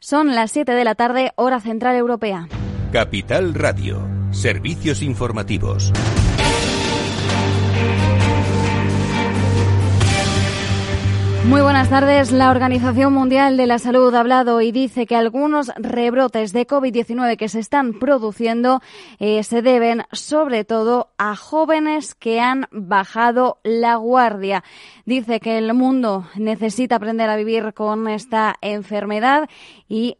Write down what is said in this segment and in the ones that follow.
Son las 7 de la tarde, hora central europea. Capital Radio, servicios informativos. Muy buenas tardes. La Organización Mundial de la Salud ha hablado y dice que algunos rebrotes de COVID-19 que se están produciendo eh, se deben sobre todo a jóvenes que han bajado la guardia. Dice que el mundo necesita aprender a vivir con esta enfermedad y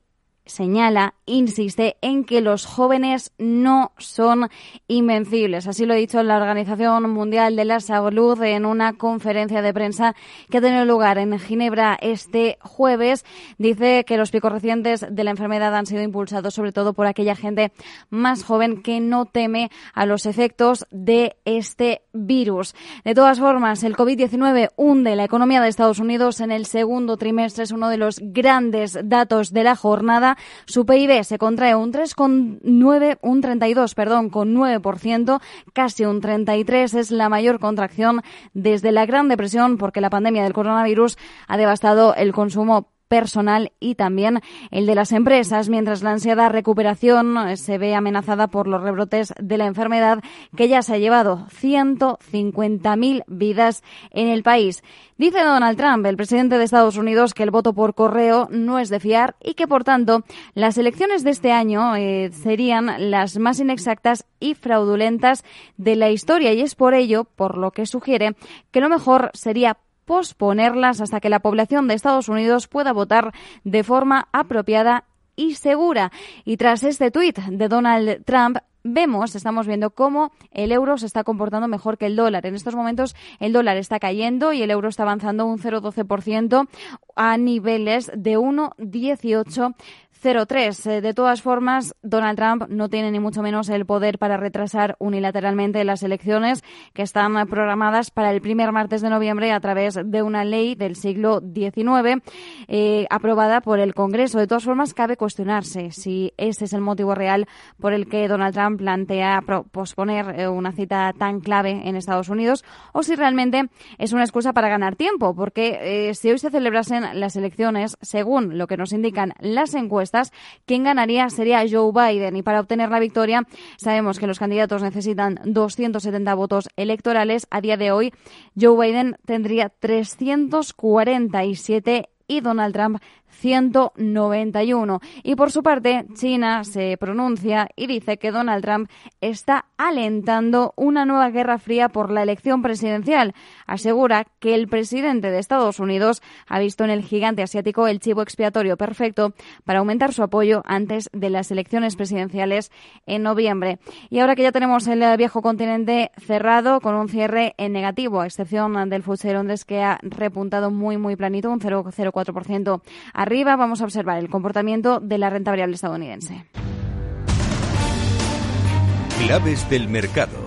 señala, insiste en que los jóvenes no son invencibles. Así lo ha dicho la Organización Mundial de la Salud en una conferencia de prensa que ha tenido lugar en Ginebra este jueves. Dice que los picos recientes de la enfermedad han sido impulsados sobre todo por aquella gente más joven que no teme a los efectos de este virus. De todas formas, el COVID-19 hunde la economía de Estados Unidos en el segundo trimestre. Es uno de los grandes datos de la jornada. Su PIB se contrae un 3,9, un 32, perdón, con 9%, casi un 33 es la mayor contracción desde la Gran Depresión porque la pandemia del coronavirus ha devastado el consumo personal y también el de las empresas, mientras la ansiada recuperación se ve amenazada por los rebrotes de la enfermedad que ya se ha llevado 150.000 vidas en el país. Dice Donald Trump, el presidente de Estados Unidos, que el voto por correo no es de fiar y que, por tanto, las elecciones de este año eh, serían las más inexactas y fraudulentas de la historia y es por ello, por lo que sugiere, que lo mejor sería posponerlas hasta que la población de Estados Unidos pueda votar de forma apropiada y segura. Y tras este tuit de Donald Trump, vemos, estamos viendo cómo el euro se está comportando mejor que el dólar. En estos momentos el dólar está cayendo y el euro está avanzando un 0,12% a niveles de 1,18 03. Eh, de todas formas, Donald Trump no tiene ni mucho menos el poder para retrasar unilateralmente las elecciones que están programadas para el primer martes de noviembre a través de una ley del siglo XIX eh, aprobada por el Congreso. De todas formas, cabe cuestionarse si ese es el motivo real por el que Donald Trump plantea posponer eh, una cita tan clave en Estados Unidos o si realmente es una excusa para ganar tiempo, porque si hoy se celebrasen las elecciones, según lo que nos indican las encuestas, quien ganaría sería Joe Biden. Y para obtener la victoria, sabemos que los candidatos necesitan 270 votos electorales. A día de hoy, Joe Biden tendría 347 y Donald Trump 191. Y por su parte, China se pronuncia y dice que Donald Trump está alentando una nueva guerra fría por la elección presidencial. Asegura que el presidente de Estados Unidos ha visto en el gigante asiático el chivo expiatorio perfecto para aumentar su apoyo antes de las elecciones presidenciales en noviembre. Y ahora que ya tenemos el viejo continente cerrado con un cierre en negativo, a excepción del FTSE Londres que ha repuntado muy muy planito, un 0,04% arriba, vamos a observar el comportamiento de la renta variable estadounidense. Claves del mercado.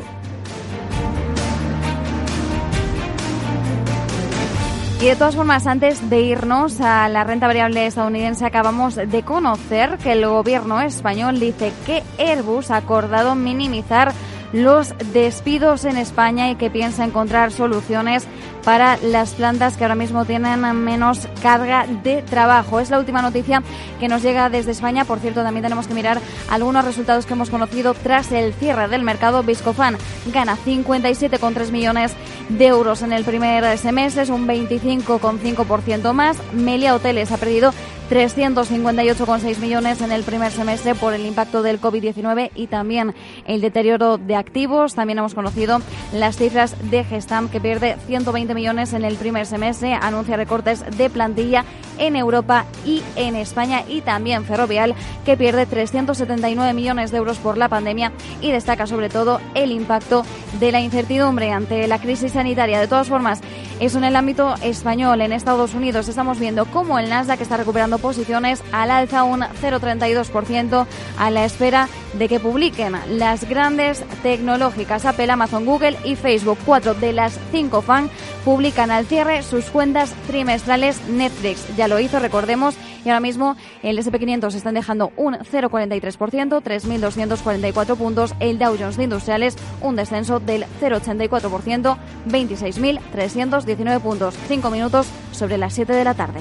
Y de todas formas, antes de irnos a la renta variable estadounidense, acabamos de conocer que el gobierno español dice que Airbus ha acordado minimizar los despidos en España y que piensa encontrar soluciones para las plantas que ahora mismo tienen menos carga de trabajo. Es la última noticia que nos llega desde España. Por cierto, también tenemos que mirar algunos resultados que hemos conocido tras el cierre del mercado. Viscofan gana 57,3 millones de euros en el primer semestre, es un 25,5% más. Melia Hoteles ha perdido 358,6 millones en el primer semestre por el impacto del COVID-19 y también el deterioro de activos. También hemos conocido las cifras de Gestam que pierde 120 millones en el primer semestre, anuncia recortes de plantilla en Europa y en España y también Ferrovial que pierde 379 millones de euros por la pandemia y destaca sobre todo el impacto de la incertidumbre ante la crisis sanitaria. De todas formas, eso en el ámbito español. En Estados Unidos estamos viendo cómo el Nasdaq está recuperando posiciones al alza un 0,32% a la espera de que publiquen las grandes tecnológicas Apple, Amazon, Google y Facebook. Cuatro de las cinco FAN publican al cierre sus cuentas trimestrales Netflix. Ya lo hizo, recordemos, y ahora mismo el SP500 están dejando un 0,43%, 3.244 puntos. El Dow Jones de Industriales un descenso del 0,84%, 26.319 puntos. Cinco minutos sobre las 7 de la tarde.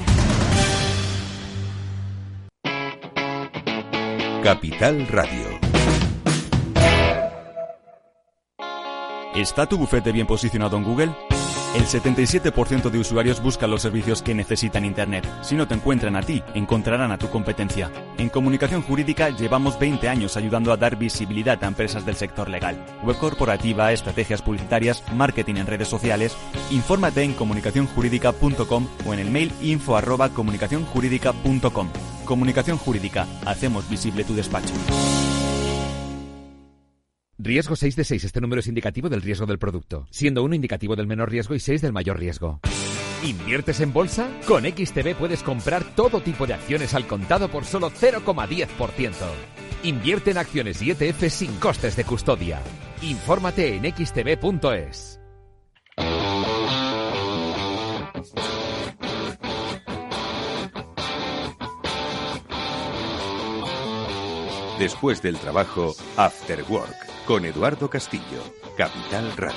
Capital Radio. ¿Está tu bufete bien posicionado en Google? El 77% de usuarios buscan los servicios que necesitan Internet. Si no te encuentran a ti, encontrarán a tu competencia. En comunicación jurídica llevamos 20 años ayudando a dar visibilidad a empresas del sector legal. Web corporativa, estrategias publicitarias, marketing en redes sociales. Infórmate en comunicacionjurídica.com o en el mail info arroba comunicacionjurídica.com. Comunicación Jurídica. Hacemos visible tu despacho. Riesgo 6 de 6. Este número es indicativo del riesgo del producto, siendo 1 indicativo del menor riesgo y 6 del mayor riesgo. ¿Inviertes en bolsa? Con XTB puedes comprar todo tipo de acciones al contado por solo 0,10%. Invierte en acciones y ETF sin costes de custodia. Infórmate en xtb.es. Después del trabajo, After Work, con Eduardo Castillo, Capital Radio.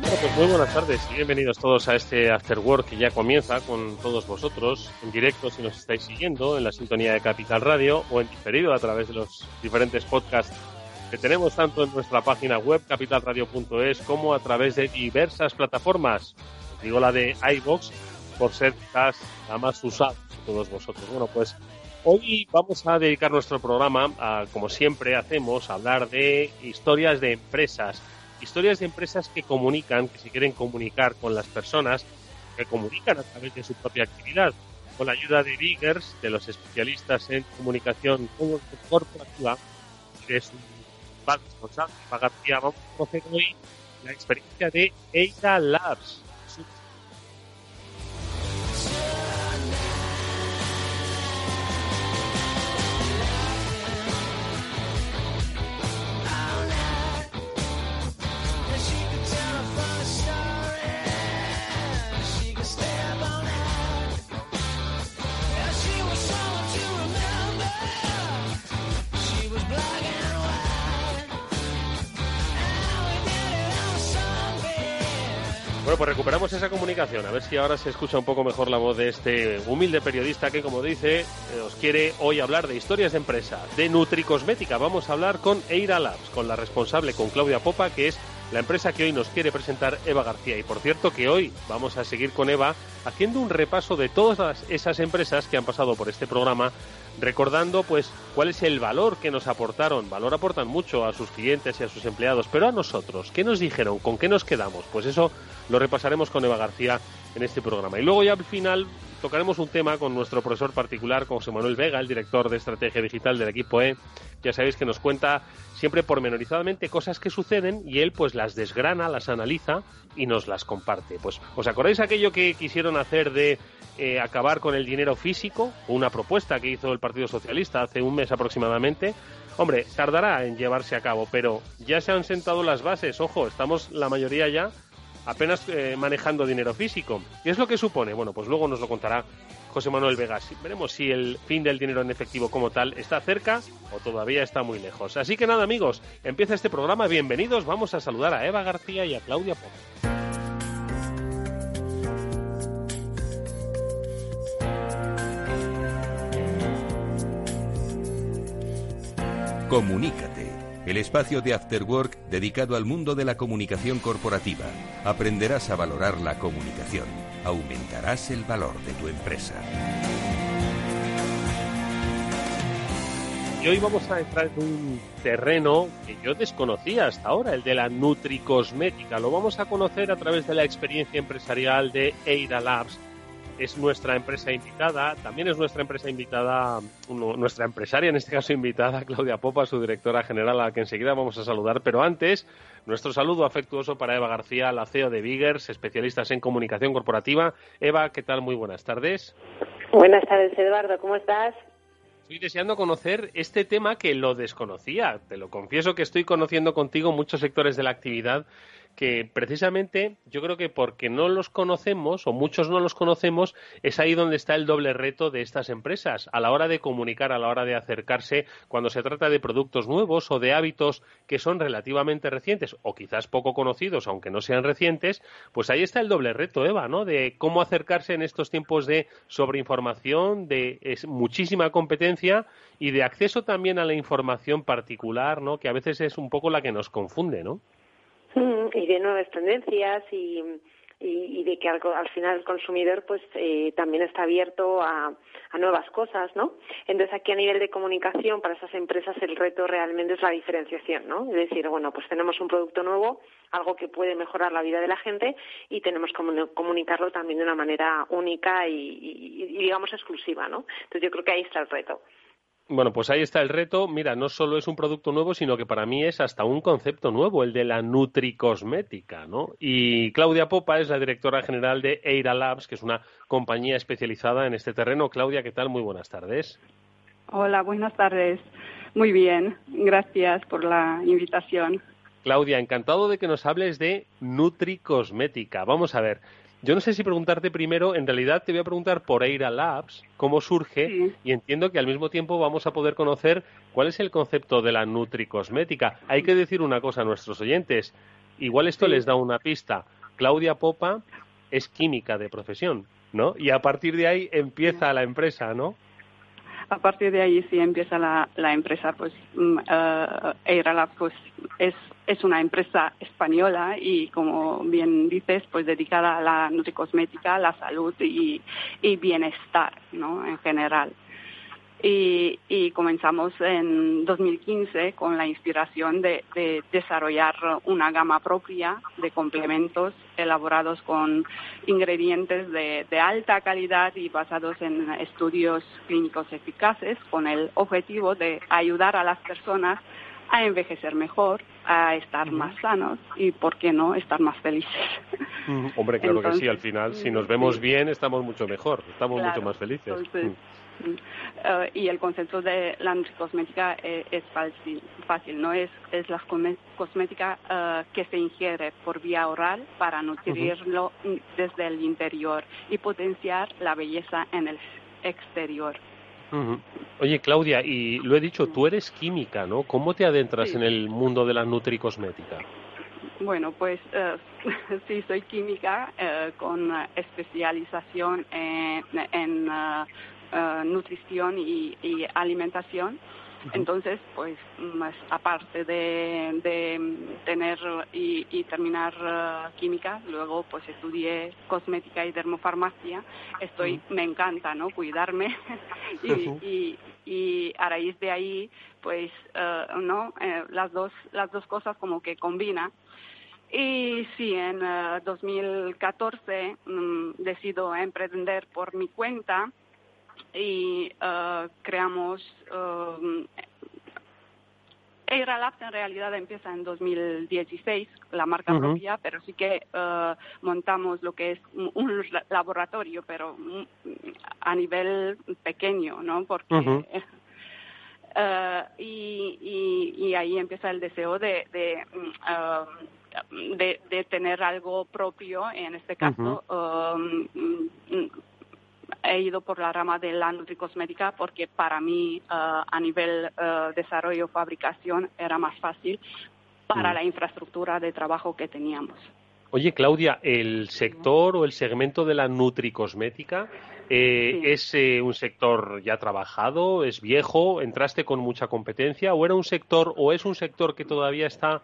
Bueno, pues muy buenas tardes y bienvenidos todos a este After Work que ya comienza con todos vosotros en directo si nos estáis siguiendo en la sintonía de Capital Radio o en diferido a través de los diferentes podcasts que tenemos tanto en nuestra página web capitalradio.es como a través de diversas plataformas. Digo la de iBox por ser quizás la más usada de todos vosotros. Bueno, pues hoy vamos a dedicar nuestro programa a, como siempre hacemos, a hablar de historias de empresas. Historias de empresas que comunican, que se quieren comunicar con las personas, que comunican a través de su propia actividad. Con la ayuda de Biggers, de los especialistas en comunicación corporativa, que es un responsable, vamos a conocer hoy la experiencia de Eida Labs. Bueno, pues recuperamos esa comunicación, a ver si ahora se escucha un poco mejor la voz de este humilde periodista que, como dice, eh, os quiere hoy hablar de historias de empresa, de Nutricosmética. Vamos a hablar con Eira Labs, con la responsable, con Claudia Popa, que es la empresa que hoy nos quiere presentar Eva García. Y por cierto que hoy vamos a seguir con Eva haciendo un repaso de todas esas empresas que han pasado por este programa recordando pues cuál es el valor que nos aportaron. Valor aportan mucho a sus clientes y a sus empleados, pero a nosotros, ¿qué nos dijeron? ¿Con qué nos quedamos? Pues eso lo repasaremos con Eva García en este programa. Y luego ya al final tocaremos un tema con nuestro profesor particular, José Manuel Vega, el director de estrategia digital del equipo E. Ya sabéis que nos cuenta siempre pormenorizadamente cosas que suceden y él pues las desgrana, las analiza y nos las comparte. Pues, ¿os acordáis aquello que quisieron hacer de eh, acabar con el dinero físico? Una propuesta que hizo el Partido Socialista hace un mes aproximadamente. Hombre, tardará en llevarse a cabo, pero ya se han sentado las bases. Ojo, estamos la mayoría ya apenas eh, manejando dinero físico. ¿Qué es lo que supone? Bueno, pues luego nos lo contará José Manuel Vegas. Veremos si el fin del dinero en efectivo como tal está cerca o todavía está muy lejos. Así que nada, amigos, empieza este programa. Bienvenidos. Vamos a saludar a Eva García y a Claudia Pop. Comunícate, el espacio de After Work dedicado al mundo de la comunicación corporativa. Aprenderás a valorar la comunicación, aumentarás el valor de tu empresa. Y hoy vamos a entrar en un terreno que yo desconocía hasta ahora, el de la nutricosmética. Lo vamos a conocer a través de la experiencia empresarial de Eida Labs, es nuestra empresa invitada, también es nuestra empresa invitada, nuestra empresaria en este caso invitada, Claudia Popa, su directora general, a la que enseguida vamos a saludar. Pero antes, nuestro saludo afectuoso para Eva García, la CEO de Biggers, especialistas en comunicación corporativa. Eva, ¿qué tal? Muy buenas tardes. Buenas tardes, Eduardo, ¿cómo estás? Estoy deseando conocer este tema que lo desconocía. Te lo confieso que estoy conociendo contigo muchos sectores de la actividad que precisamente yo creo que porque no los conocemos o muchos no los conocemos, es ahí donde está el doble reto de estas empresas a la hora de comunicar, a la hora de acercarse cuando se trata de productos nuevos o de hábitos que son relativamente recientes o quizás poco conocidos, aunque no sean recientes, pues ahí está el doble reto, Eva, ¿no? De cómo acercarse en estos tiempos de sobreinformación, de muchísima competencia y de acceso también a la información particular, ¿no? Que a veces es un poco la que nos confunde, ¿no? Mm, y de nuevas tendencias y, y, de que al, final el consumidor pues eh, también está abierto a, a, nuevas cosas, ¿no? Entonces aquí a nivel de comunicación para esas empresas el reto realmente es la diferenciación, ¿no? Es decir, bueno, pues tenemos un producto nuevo, algo que puede mejorar la vida de la gente y tenemos que comunicarlo también de una manera única y, y digamos exclusiva, ¿no? Entonces yo creo que ahí está el reto. Bueno, pues ahí está el reto. Mira, no solo es un producto nuevo, sino que para mí es hasta un concepto nuevo, el de la nutricosmética, ¿no? Y Claudia Popa es la directora general de Eira Labs, que es una compañía especializada en este terreno. Claudia, ¿qué tal? Muy buenas tardes. Hola, buenas tardes. Muy bien, gracias por la invitación. Claudia, encantado de que nos hables de nutricosmética. Vamos a ver, yo no sé si preguntarte primero, en realidad te voy a preguntar por Eira Labs, cómo surge, y entiendo que al mismo tiempo vamos a poder conocer cuál es el concepto de la nutricosmética. Hay que decir una cosa a nuestros oyentes, igual esto les da una pista. Claudia Popa es química de profesión, ¿no? Y a partir de ahí empieza la empresa, ¿no? A partir de ahí sí empieza la, la empresa, pues uh, pues es, es una empresa española y como bien dices, pues dedicada a la nutricosmética, la salud y, y bienestar, ¿no? En general. Y, comenzamos en 2015 con la inspiración de, desarrollar una gama propia de complementos elaborados con ingredientes de, alta calidad y basados en estudios clínicos eficaces con el objetivo de ayudar a las personas a envejecer mejor, a estar más sanos y, ¿por qué no?, estar más felices. Hombre, claro que sí, al final, si nos vemos bien, estamos mucho mejor, estamos mucho más felices. Eh, y el concepto de la cosmética eh, es fácil, fácil, ¿no? Es, es la cosmética eh, que se ingiere por vía oral para nutrirlo desde el interior y potenciar la belleza en el exterior. Oye, Claudia, y lo he dicho, tú eres química, ¿no? ¿Cómo te adentras en el mundo de la nutricosmética? Bueno, pues sí, soy química con especialización en, en eh, nutrición y, alimentación. Entonces, pues, más aparte de, tener y, terminar eh, química, luego pues estudié cosmética y dermofarmacia. Estoy, me encanta, ¿no? Cuidarme y, y, a raíz de ahí, pues, uh, ¿no? las dos las dos cosas como que combina. Y sí, en 2014 mm, decido emprender por mi cuenta y uh, creamos uh, Labs en realidad empieza en 2016, la marca propia, pero sí que uh, montamos lo que es un, laboratorio, pero a nivel pequeño, ¿no? Porque uh, y, y, ahí empieza el deseo de, de, de, de, tener algo propio, en este caso, he ido por la rama de la nutricosmética porque para mí eh, a nivel uh, desarrollo fabricación era más fácil para mm. la infraestructura de trabajo que teníamos. Oye, Claudia, ¿el sector o el segmento de la nutricosmética eh, es un sector ya trabajado, es viejo, entraste con mucha competencia o era un sector o es un sector que todavía está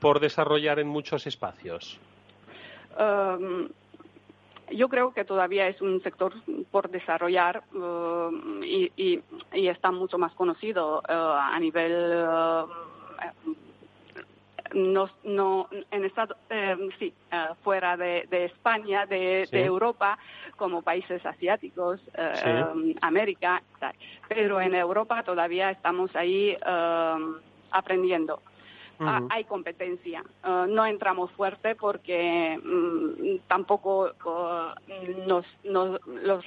por desarrollar en muchos espacios? Um, yo creo que todavía es un sector por desarrollar uh, y, está mucho más conocido uh, a nivel uh, no, no en estado sí fuera de, España de, Europa como países asiáticos um, América pero en Europa todavía estamos ahí um, Ah, hay competencia. Ah, no entramos fuerte porque mm, tampoco ah, nos, los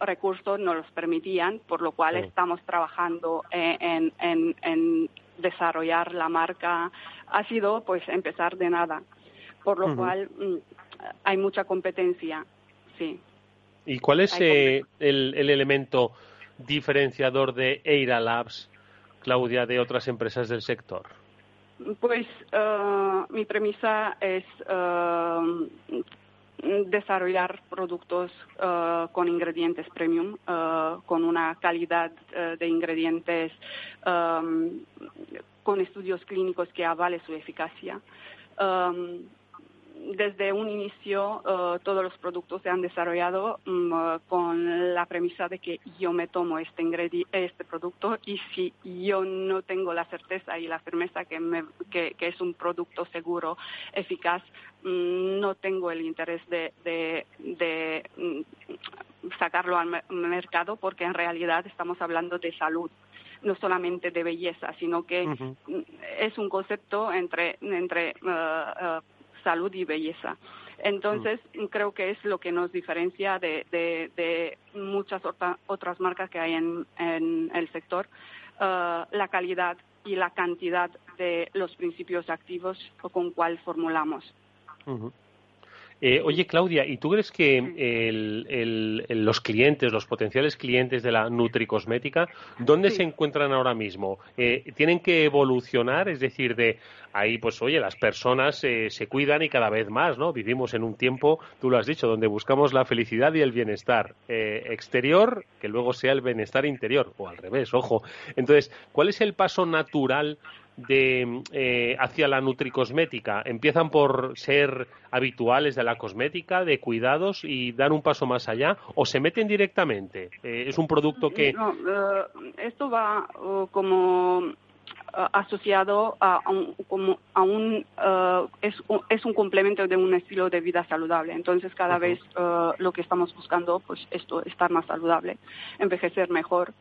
recursos no los permitían, por lo cual estamos trabajando en, en, desarrollar la marca. Ha sido pues empezar de nada por lo cual mm, hay mucha competencia, sí. ¿Y cuál es el, el, elemento diferenciador de Eira Labs, Claudia, de otras empresas del sector? Pues mi premisa es desarrollar productos uh, con ingredientes premium, uh, con una calidad uh, de ingredientes con estudios clínicos que avale su eficacia. Desde un inicio uh, todos los productos se han desarrollado mm, uh, con la premisa de que yo me tomo este, este producto y si yo no tengo la certeza y la firmeza que, que, es un producto seguro, eficaz, mm, no tengo el interés de, de, mm, sacarlo al mercado porque en realidad estamos hablando de salud no solamente de belleza, sino que es un concepto entre, entre uh, salud y belleza. Entonces, mm. creo que es lo que nos diferencia de, muchas otras marcas que hay en, el sector, uh, la calidad y la cantidad de los principios activos con cual formulamos. Eh, oye, Claudia, ¿y tú crees que los clientes, los potenciales clientes de la nutricosmética, dónde se encuentran ahora mismo? Eh, ¿Tienen que evolucionar? Es decir, de ahí, pues oye, las personas eh, se cuidan y cada vez más, ¿no? Vivimos en un tiempo, tú lo has dicho, donde buscamos la felicidad y el bienestar exterior, que luego sea el bienestar interior, o al revés, ojo. Entonces, ¿cuál es el paso natural de eh, hacia la nutricosmética empiezan por ser habituales de la cosmética, de cuidados y dan un paso más allá o se meten directamente. Eh, es un producto que no, eh, esto va uh, como uh, asociado a, un, como a un, uh, es, es, un complemento de un estilo de vida saludable. Entonces, cada vez lo que estamos buscando, pues esto, estar más saludable, envejecer mejor,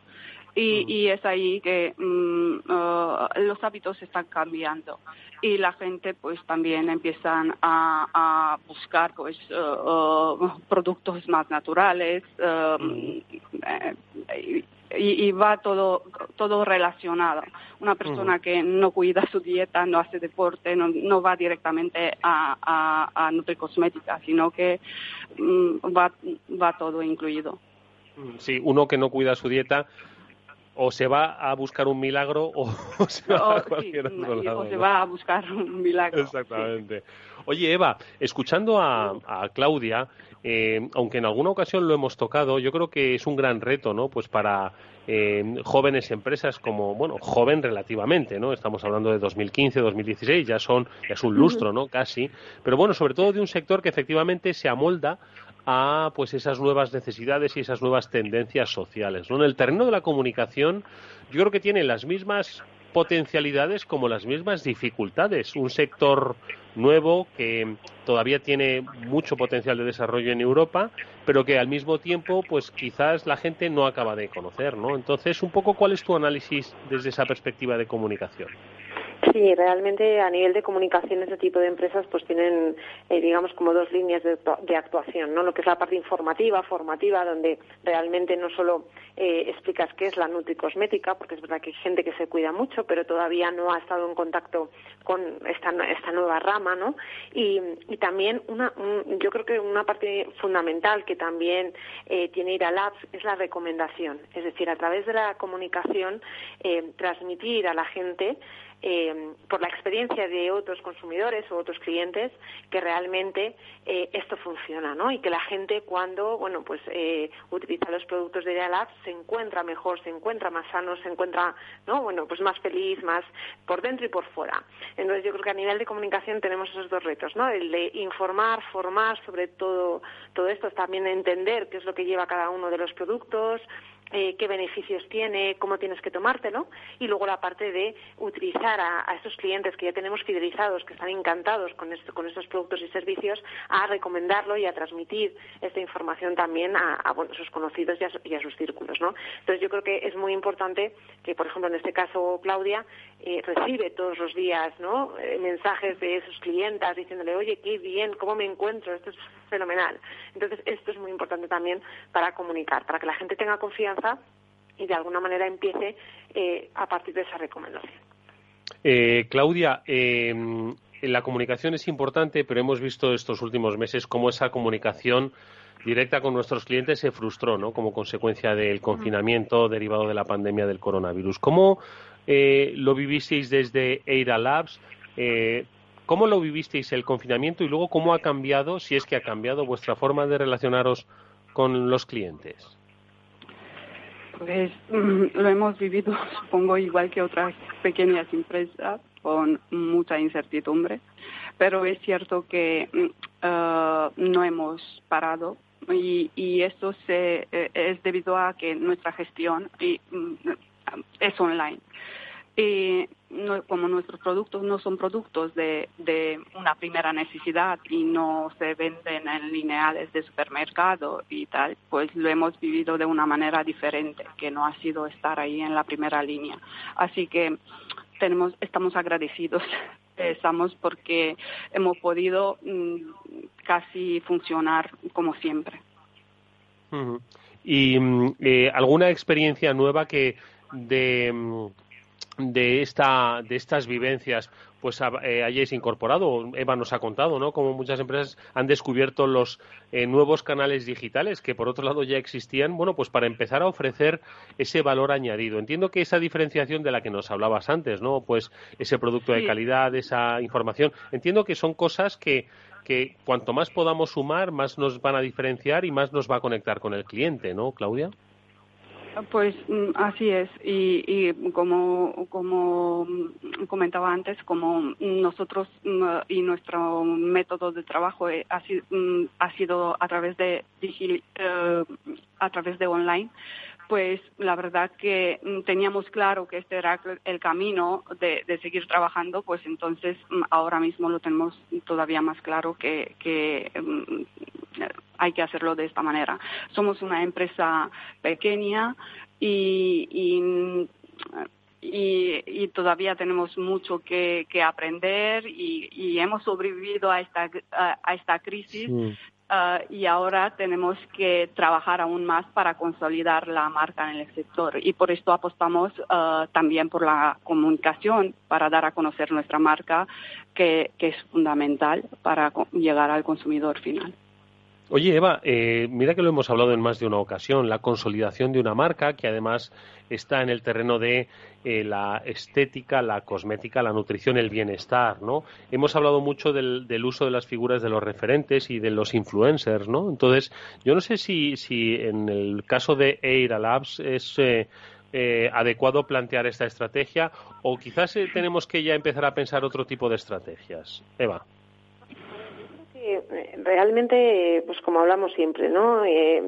y, es ahí que mm, uh, los hábitos están cambiando. Y la gente pues también empiezan a, buscar pues uh, uh, productos más naturales um, eh, y, va todo todo relacionado. Una persona que no cuida su dieta no hace deporte no, no va directamente a, a, a nutricosmética sino que mm, va va todo incluido. Sí uno que no cuida su dieta o se va a buscar un milagro o, se va a cualquier otro lado. O se va a buscar un milagro. Exactamente. Oye, Eva, escuchando a, Claudia, eh, aunque en alguna ocasión lo hemos tocado, yo creo que es un gran reto, ¿no? Pues para eh, jóvenes empresas como, bueno, joven relativamente, ¿no? Estamos hablando de 2015, 2016, ya son, ya es un lustro, ¿no? Casi. Pero bueno, sobre todo de un sector que efectivamente se amolda a pues esas nuevas necesidades y esas nuevas tendencias sociales. En el terreno de la comunicación, yo creo que tiene las mismas potencialidades como las mismas dificultades. Un sector nuevo que todavía tiene mucho potencial de desarrollo en Europa, pero que al mismo tiempo, pues quizás la gente no acaba de conocer, ¿no? Entonces, un poco, ¿cuál es tu análisis desde esa perspectiva de comunicación? Sí, realmente a nivel de comunicación ese tipo de empresas pues tienen, eh, digamos, como dos líneas de, actuación, ¿no? Lo que es la parte informativa, formativa, donde realmente no solo eh, explicas qué es la nutricosmética, porque es verdad que hay gente que se cuida mucho, pero todavía no ha estado en contacto con esta, esta nueva rama, ¿no? Y, y también una, yo creo que una parte fundamental que también eh, tiene ir a Labs es la recomendación, es decir, a través de la comunicación transmitir a la gente eh, por la experiencia de otros consumidores o otros clientes que realmente eh, esto funciona, ¿no? Y que la gente cuando, bueno, pues eh, utiliza los productos de Idealab se encuentra mejor, se encuentra más sano, se encuentra, ¿no? Bueno, pues más feliz, más por dentro y por fuera. Entonces yo creo que a nivel de comunicación tenemos esos dos retos, ¿no? El de informar, formar sobre todo todo esto, también entender qué es lo que lleva cada uno de los productos, eh, qué beneficios tiene, cómo tienes que tomártelo, y luego la parte de utilizar a, esos clientes que ya tenemos fidelizados, que están encantados con, esto, con estos productos y servicios, a recomendarlo y a transmitir esta información también a, a sus conocidos y a, sus círculos. Entonces yo creo que es muy importante que, por ejemplo, en este caso Claudia eh, recibe todos los días ¿no? Eh, mensajes de sus clientes diciéndole, oye, qué bien, cómo me encuentro, esto es fenomenal. Entonces esto es muy importante también para comunicar, para que la gente tenga confianza y de alguna manera empiece eh, a partir de esa recomendación. Eh, Claudia, em, la comunicación es importante, pero hemos visto estos últimos meses cómo esa comunicación directa con nuestros clientes se frustró, ¿no? Como consecuencia del confinamiento derivado de la pandemia del coronavirus. ¿Cómo eh, lo vivisteis desde Eira Labs? Eh, ¿Cómo lo vivisteis el confinamiento y luego cómo ha cambiado, si es que ha cambiado, vuestra forma de relacionaros con los clientes? Pues mm, lo hemos vivido, supongo, igual que otras pequeñas empresas, con mucha incertidumbre, pero es cierto que eh, no hemos parado y, y esto se, eh, es debido a que nuestra gestión mm, es online. Y como nuestros productos no son productos de, de, una primera necesidad y no se venden en lineales de supermercado y tal, pues lo hemos vivido de una manera diferente, que no ha sido estar ahí en la primera línea. Así que tenemos, estamos agradecidos, estamos porque hemos podido mm, casi funcionar como siempre. ¿Y mm, eh, alguna experiencia nueva que de mm, de, esta, de estas vivencias pues eh, hayáis incorporado. Eva nos ha contado, ¿no? Como muchas empresas han descubierto los eh, nuevos canales digitales que por otro lado ya existían, bueno, pues para empezar a ofrecer ese valor añadido. Entiendo que esa diferenciación de la que nos hablabas antes, ¿no? Pues ese producto de calidad, esa información, entiendo que son cosas que que cuanto más podamos sumar, más nos van a diferenciar y más nos va a conectar con el cliente, ¿no, Claudia? Pues mm, así es, y, y como, como comentaba antes, como nosotros mm, y nuestro método de trabajo eh, ha, mm, ha sido a través de eh, a través de online, pues la verdad que teníamos claro que este era el camino de, seguir trabajando, pues entonces ahora mismo lo tenemos todavía más claro que, que hay que hacerlo de esta manera. Somos una empresa pequeña y, y todavía tenemos mucho que, aprender y, hemos sobrevivido a esta, a, esta crisis ah, y ahora tenemos que trabajar aún más para consolidar la marca en el sector y por esto apostamos ah, también por la comunicación para dar a conocer nuestra marca que es fundamental para llegar al consumidor final. Oye, Eva, eh, mira que lo hemos hablado en más de una ocasión, la consolidación de una marca que además está en el terreno de eh, la estética, la cosmética, la nutrición, el bienestar, ¿no? Hemos hablado mucho del, uso de las figuras de los referentes y de los influencers, ¿no? Entonces, yo no sé si, si en el caso de Eira Labs es... Eh, adecuado plantear esta estrategia o quizás tenemos que ya empezar a pensar otro tipo de estrategias. Eva realmente, pues como hablamos siempre, ¿no? Eh,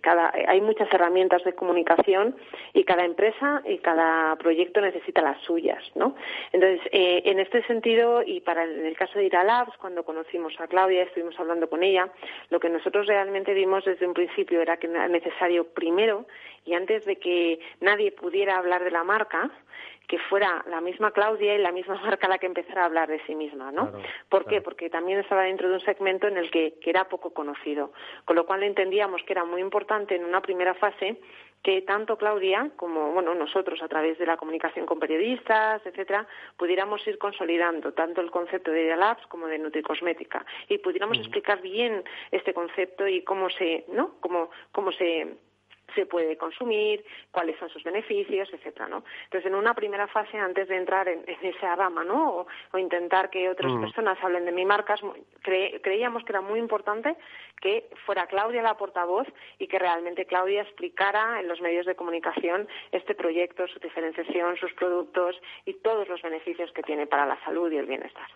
cada, hay muchas herramientas de comunicación y cada empresa y cada proyecto necesita las suyas, ¿no? Entonces, eh, en este sentido, y para el, el caso de Ira Labs, cuando conocimos a Claudia, estuvimos hablando con ella, lo que nosotros realmente vimos desde un principio era que era necesario primero, y antes de que nadie pudiera hablar de la marca, que fuera la misma Claudia y la misma marca la que empezara a hablar de sí misma, ¿no? ¿Por qué? Porque también estaba dentro de un segmento en el que, era poco conocido, con lo cual entendíamos que era muy importante en una primera fase que tanto Claudia como bueno nosotros a través de la comunicación con periodistas, etcétera, pudiéramos ir consolidando tanto el concepto de Labs como de Nutricosmética y pudiéramos explicar bien este concepto y cómo se, ¿no? Cómo, cómo se se puede consumir, cuáles son sus beneficios, etcétera, ¿no? Entonces, en una primera fase, antes de entrar en, esa rama, ¿no? O, intentar que otras mm. personas hablen de mi marca, creíamos que era muy importante que fuera Claudia la portavoz y que realmente Claudia explicara en los medios de comunicación este proyecto, su diferenciación, sus productos y todos los beneficios que tiene para la salud y el bienestar.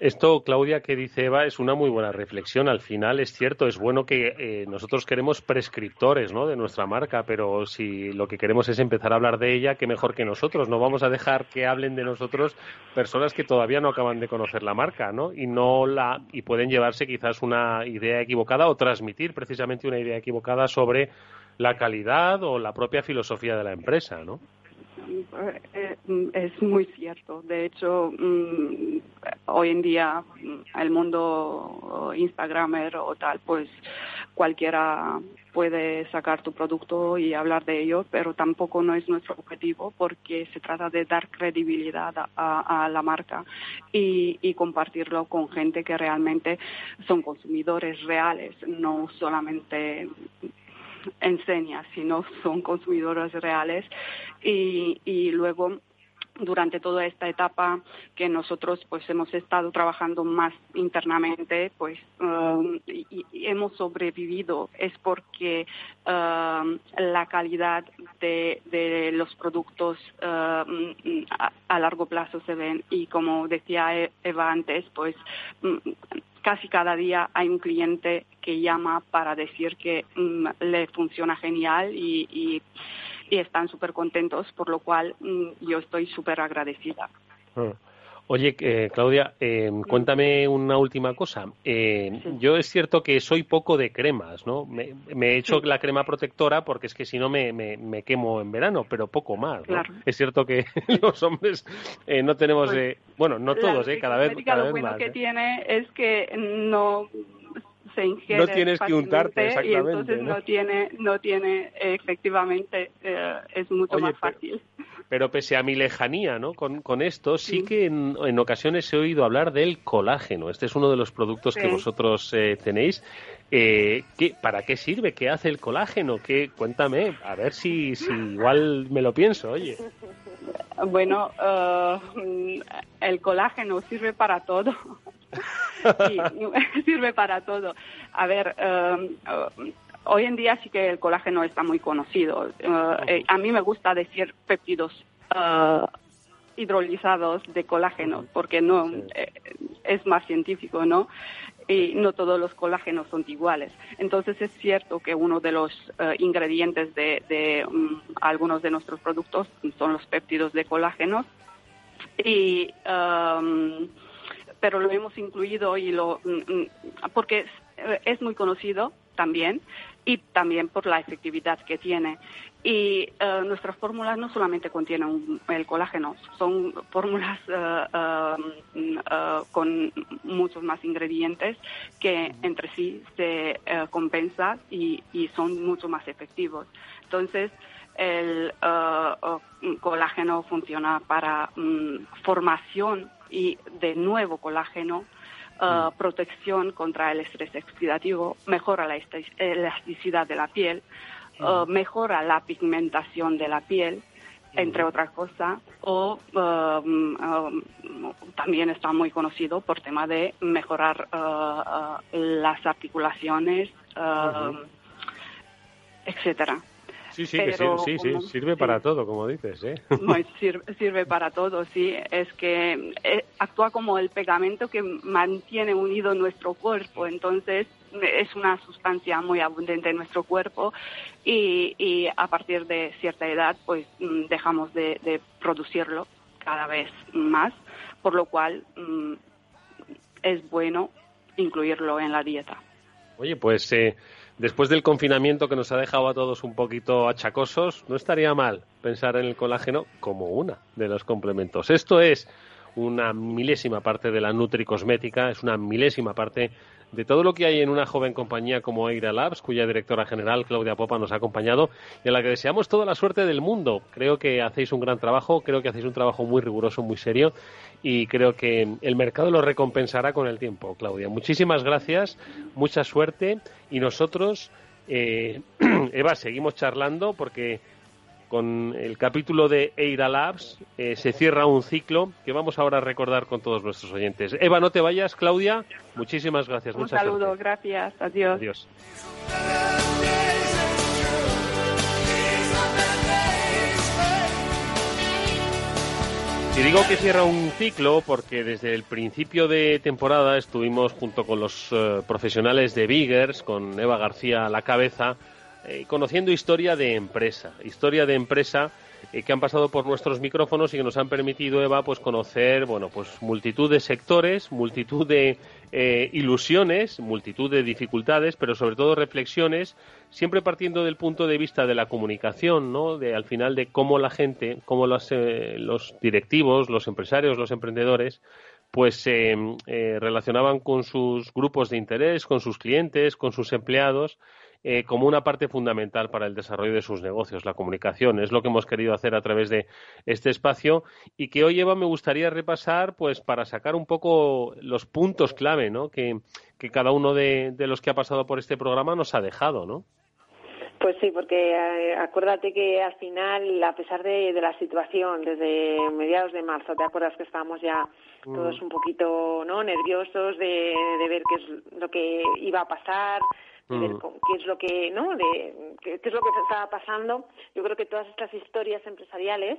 Esto, Claudia, que dice Eva, es una muy buena reflexión. Al final es cierto, es bueno que eh, nosotros queremos prescriptores ¿no? de nuestra marca, pero si lo que queremos es empezar a hablar de ella, qué mejor que nosotros. No vamos a dejar que hablen de nosotros personas que todavía no acaban de conocer la marca, ¿no? Y no la y pueden llevarse quizás una idea equivocada o transmitir precisamente una idea equivocada sobre la calidad o la propia filosofía de la empresa, ¿no? Eh, es muy cierto. De hecho, mm, hoy en día mm, el mundo Instagramer o tal, pues cualquiera puede sacar tu producto y hablar de ello, pero tampoco no es nuestro objetivo porque se trata de dar credibilidad a, la marca y, compartirlo con gente que realmente son consumidores reales, no solamente enseña, sino son consumidores reales. Y, y luego durante toda esta etapa que nosotros pues hemos estado trabajando más internamente pues um, y, hemos sobrevivido es porque um, la calidad de, de los productos um, a, largo plazo se ven. Y como decía e-, Eva antes pues casi cada día hay un cliente que llama para decir que mm, le funciona genial y, y, están súper contentos, por lo cual mm, yo estoy súper agradecida. Ah. Oye, eh, Claudia, eh, cuéntame una última cosa. Eh, yo es cierto que soy poco de cremas, ¿no? Me, he hecho la crema protectora porque es que si no me, me, quemo en verano, pero poco más. ¿no? Es cierto que los hombres no tenemos, pues, bueno, no todos, ¿eh? Cada vez, cada lo bueno que tiene es que no se ingiere no tienes que untarte y entonces ¿no? tiene no tiene efectivamente es mucho más fácil pero pese a mi lejanía ¿no? con, con esto, sí, que en, en, ocasiones he oído hablar del colágeno. Este es uno de los productos que vosotros eh, tenéis. Eh, ¿qué, ¿Para qué sirve? ¿Qué hace el colágeno? ¿Qué, cuéntame, a ver si, si igual me lo pienso, oye. Bueno, uh, el colágeno sirve para todo. sí, sirve para todo. A ver, uh, uh, Hoy en día sí que el colágeno está muy conocido. Eh, eh, a mí me gusta decir péptidos uh, hidrolizados de colágeno, porque no es más científico, ¿no? Y no todos los colágenos son iguales. Entonces es cierto que uno de los ingredientes de, um, algunos de nuestros productos son los péptidos de colágeno. Y um, pero lo hemos incluido y lo mm, mm, porque es muy conocido también y también por la efectividad que tiene. Y eh, nuestras fórmulas no solamente contienen el colágeno, son fórmulas eh, eh, con muchos más ingredientes que entre sí se compensan y, son mucho más efectivos. Entonces, el colágeno funciona para mm, formación y de nuevo colágeno Uh, mm. protección contra el estrés oxidativo, mejora la elasticidad de la piel, uh, mm. mejora la pigmentación de la piel, entre otras cosas, o um, um, también está muy conocido por tema de mejorar uh, las articulaciones, etcétera. Sí, sí, sí, sí, sirve para todo, como dices, ¿eh? sirve, para todo, sí. Es que eh, actúa como el pegamento que mantiene unido nuestro cuerpo, entonces es una sustancia muy abundante en nuestro cuerpo y, a partir de cierta edad pues mm, dejamos de, producirlo cada vez más, por lo cual mm, es bueno incluirlo en la dieta. Oye, pues eh, después del confinamiento que nos ha dejado a todos un poquito achacosos, no estaría mal pensar en el colágeno como una de los complementos. Esto es una milésima parte de la nutricosmética, es una milésima parte de todo lo que hay en una joven compañía como Eira Labs, cuya directora general Claudia Popa nos ha acompañado y a la que deseamos toda la suerte del mundo. Creo que hacéis un gran trabajo, creo que hacéis un trabajo muy riguroso, muy serio y creo que el mercado lo recompensará con el tiempo, Claudia. Muchísimas gracias, mucha suerte y nosotros, eh, Eva, seguimos charlando porque con el capítulo de Eira Labs eh, se cierra un ciclo que vamos ahora a recordar con todos nuestros oyentes. Eva, no te vayas, Claudia, muchísimas gracias. Un saludo, gracias, adiós. Adiós. Y digo que cierra un ciclo porque desde el principio de temporada estuvimos junto con los eh, profesionales de Biggers, con Eva García a la cabeza, eh, conociendo historia de empresa, historia de empresa eh, que han pasado por nuestros micrófonos y que nos han permitido, Eva, pues conocer, bueno, pues multitud de sectores, multitud de eh, ilusiones, multitud de dificultades, pero sobre todo reflexiones, siempre partiendo del punto de vista de la comunicación, ¿no? De al final de cómo la gente, cómo los, los directivos, los empresarios, los emprendedores, pues se relacionaban con sus grupos de interés, con sus clientes, con sus empleados eh, como una parte fundamental para el desarrollo de sus negocios, la comunicación. Es lo que hemos querido hacer a través de este espacio y que hoy, Eva, me gustaría repasar pues para sacar un poco los puntos clave ¿no? que, cada uno de, los que ha pasado por este programa nos ha dejado, ¿no? Pues sí, porque eh, acuérdate que al final, a pesar de, la situación, desde mediados de marzo, ¿te acuerdas que estábamos ya todos mm. un poquito no nerviosos de, de ver qué es lo que iba a pasar, Mm. qué es lo que no de qué, es lo que estaba pasando. Yo creo que todas estas historias empresariales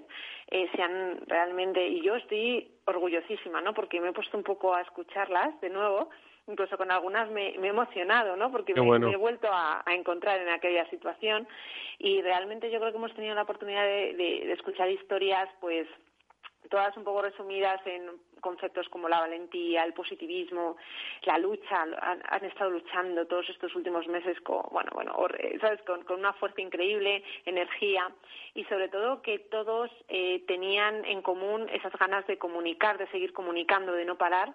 eh, se han realmente y yo estoy orgullosísima no porque me he puesto un poco a escucharlas de nuevo incluso con algunas me, he emocionado, ¿no? Porque me, he vuelto a, encontrar en aquella situación. Y realmente yo creo que hemos tenido la oportunidad de escuchar historias, pues todas un poco resumidas en conceptos como la valentía, el positivismo, la lucha, han, estado luchando todos estos últimos meses con, bueno, bueno, ¿sabes? Con, una fuerza increíble, energía y sobre todo que todos eh, tenían en común esas ganas de comunicar, de seguir comunicando, de no parar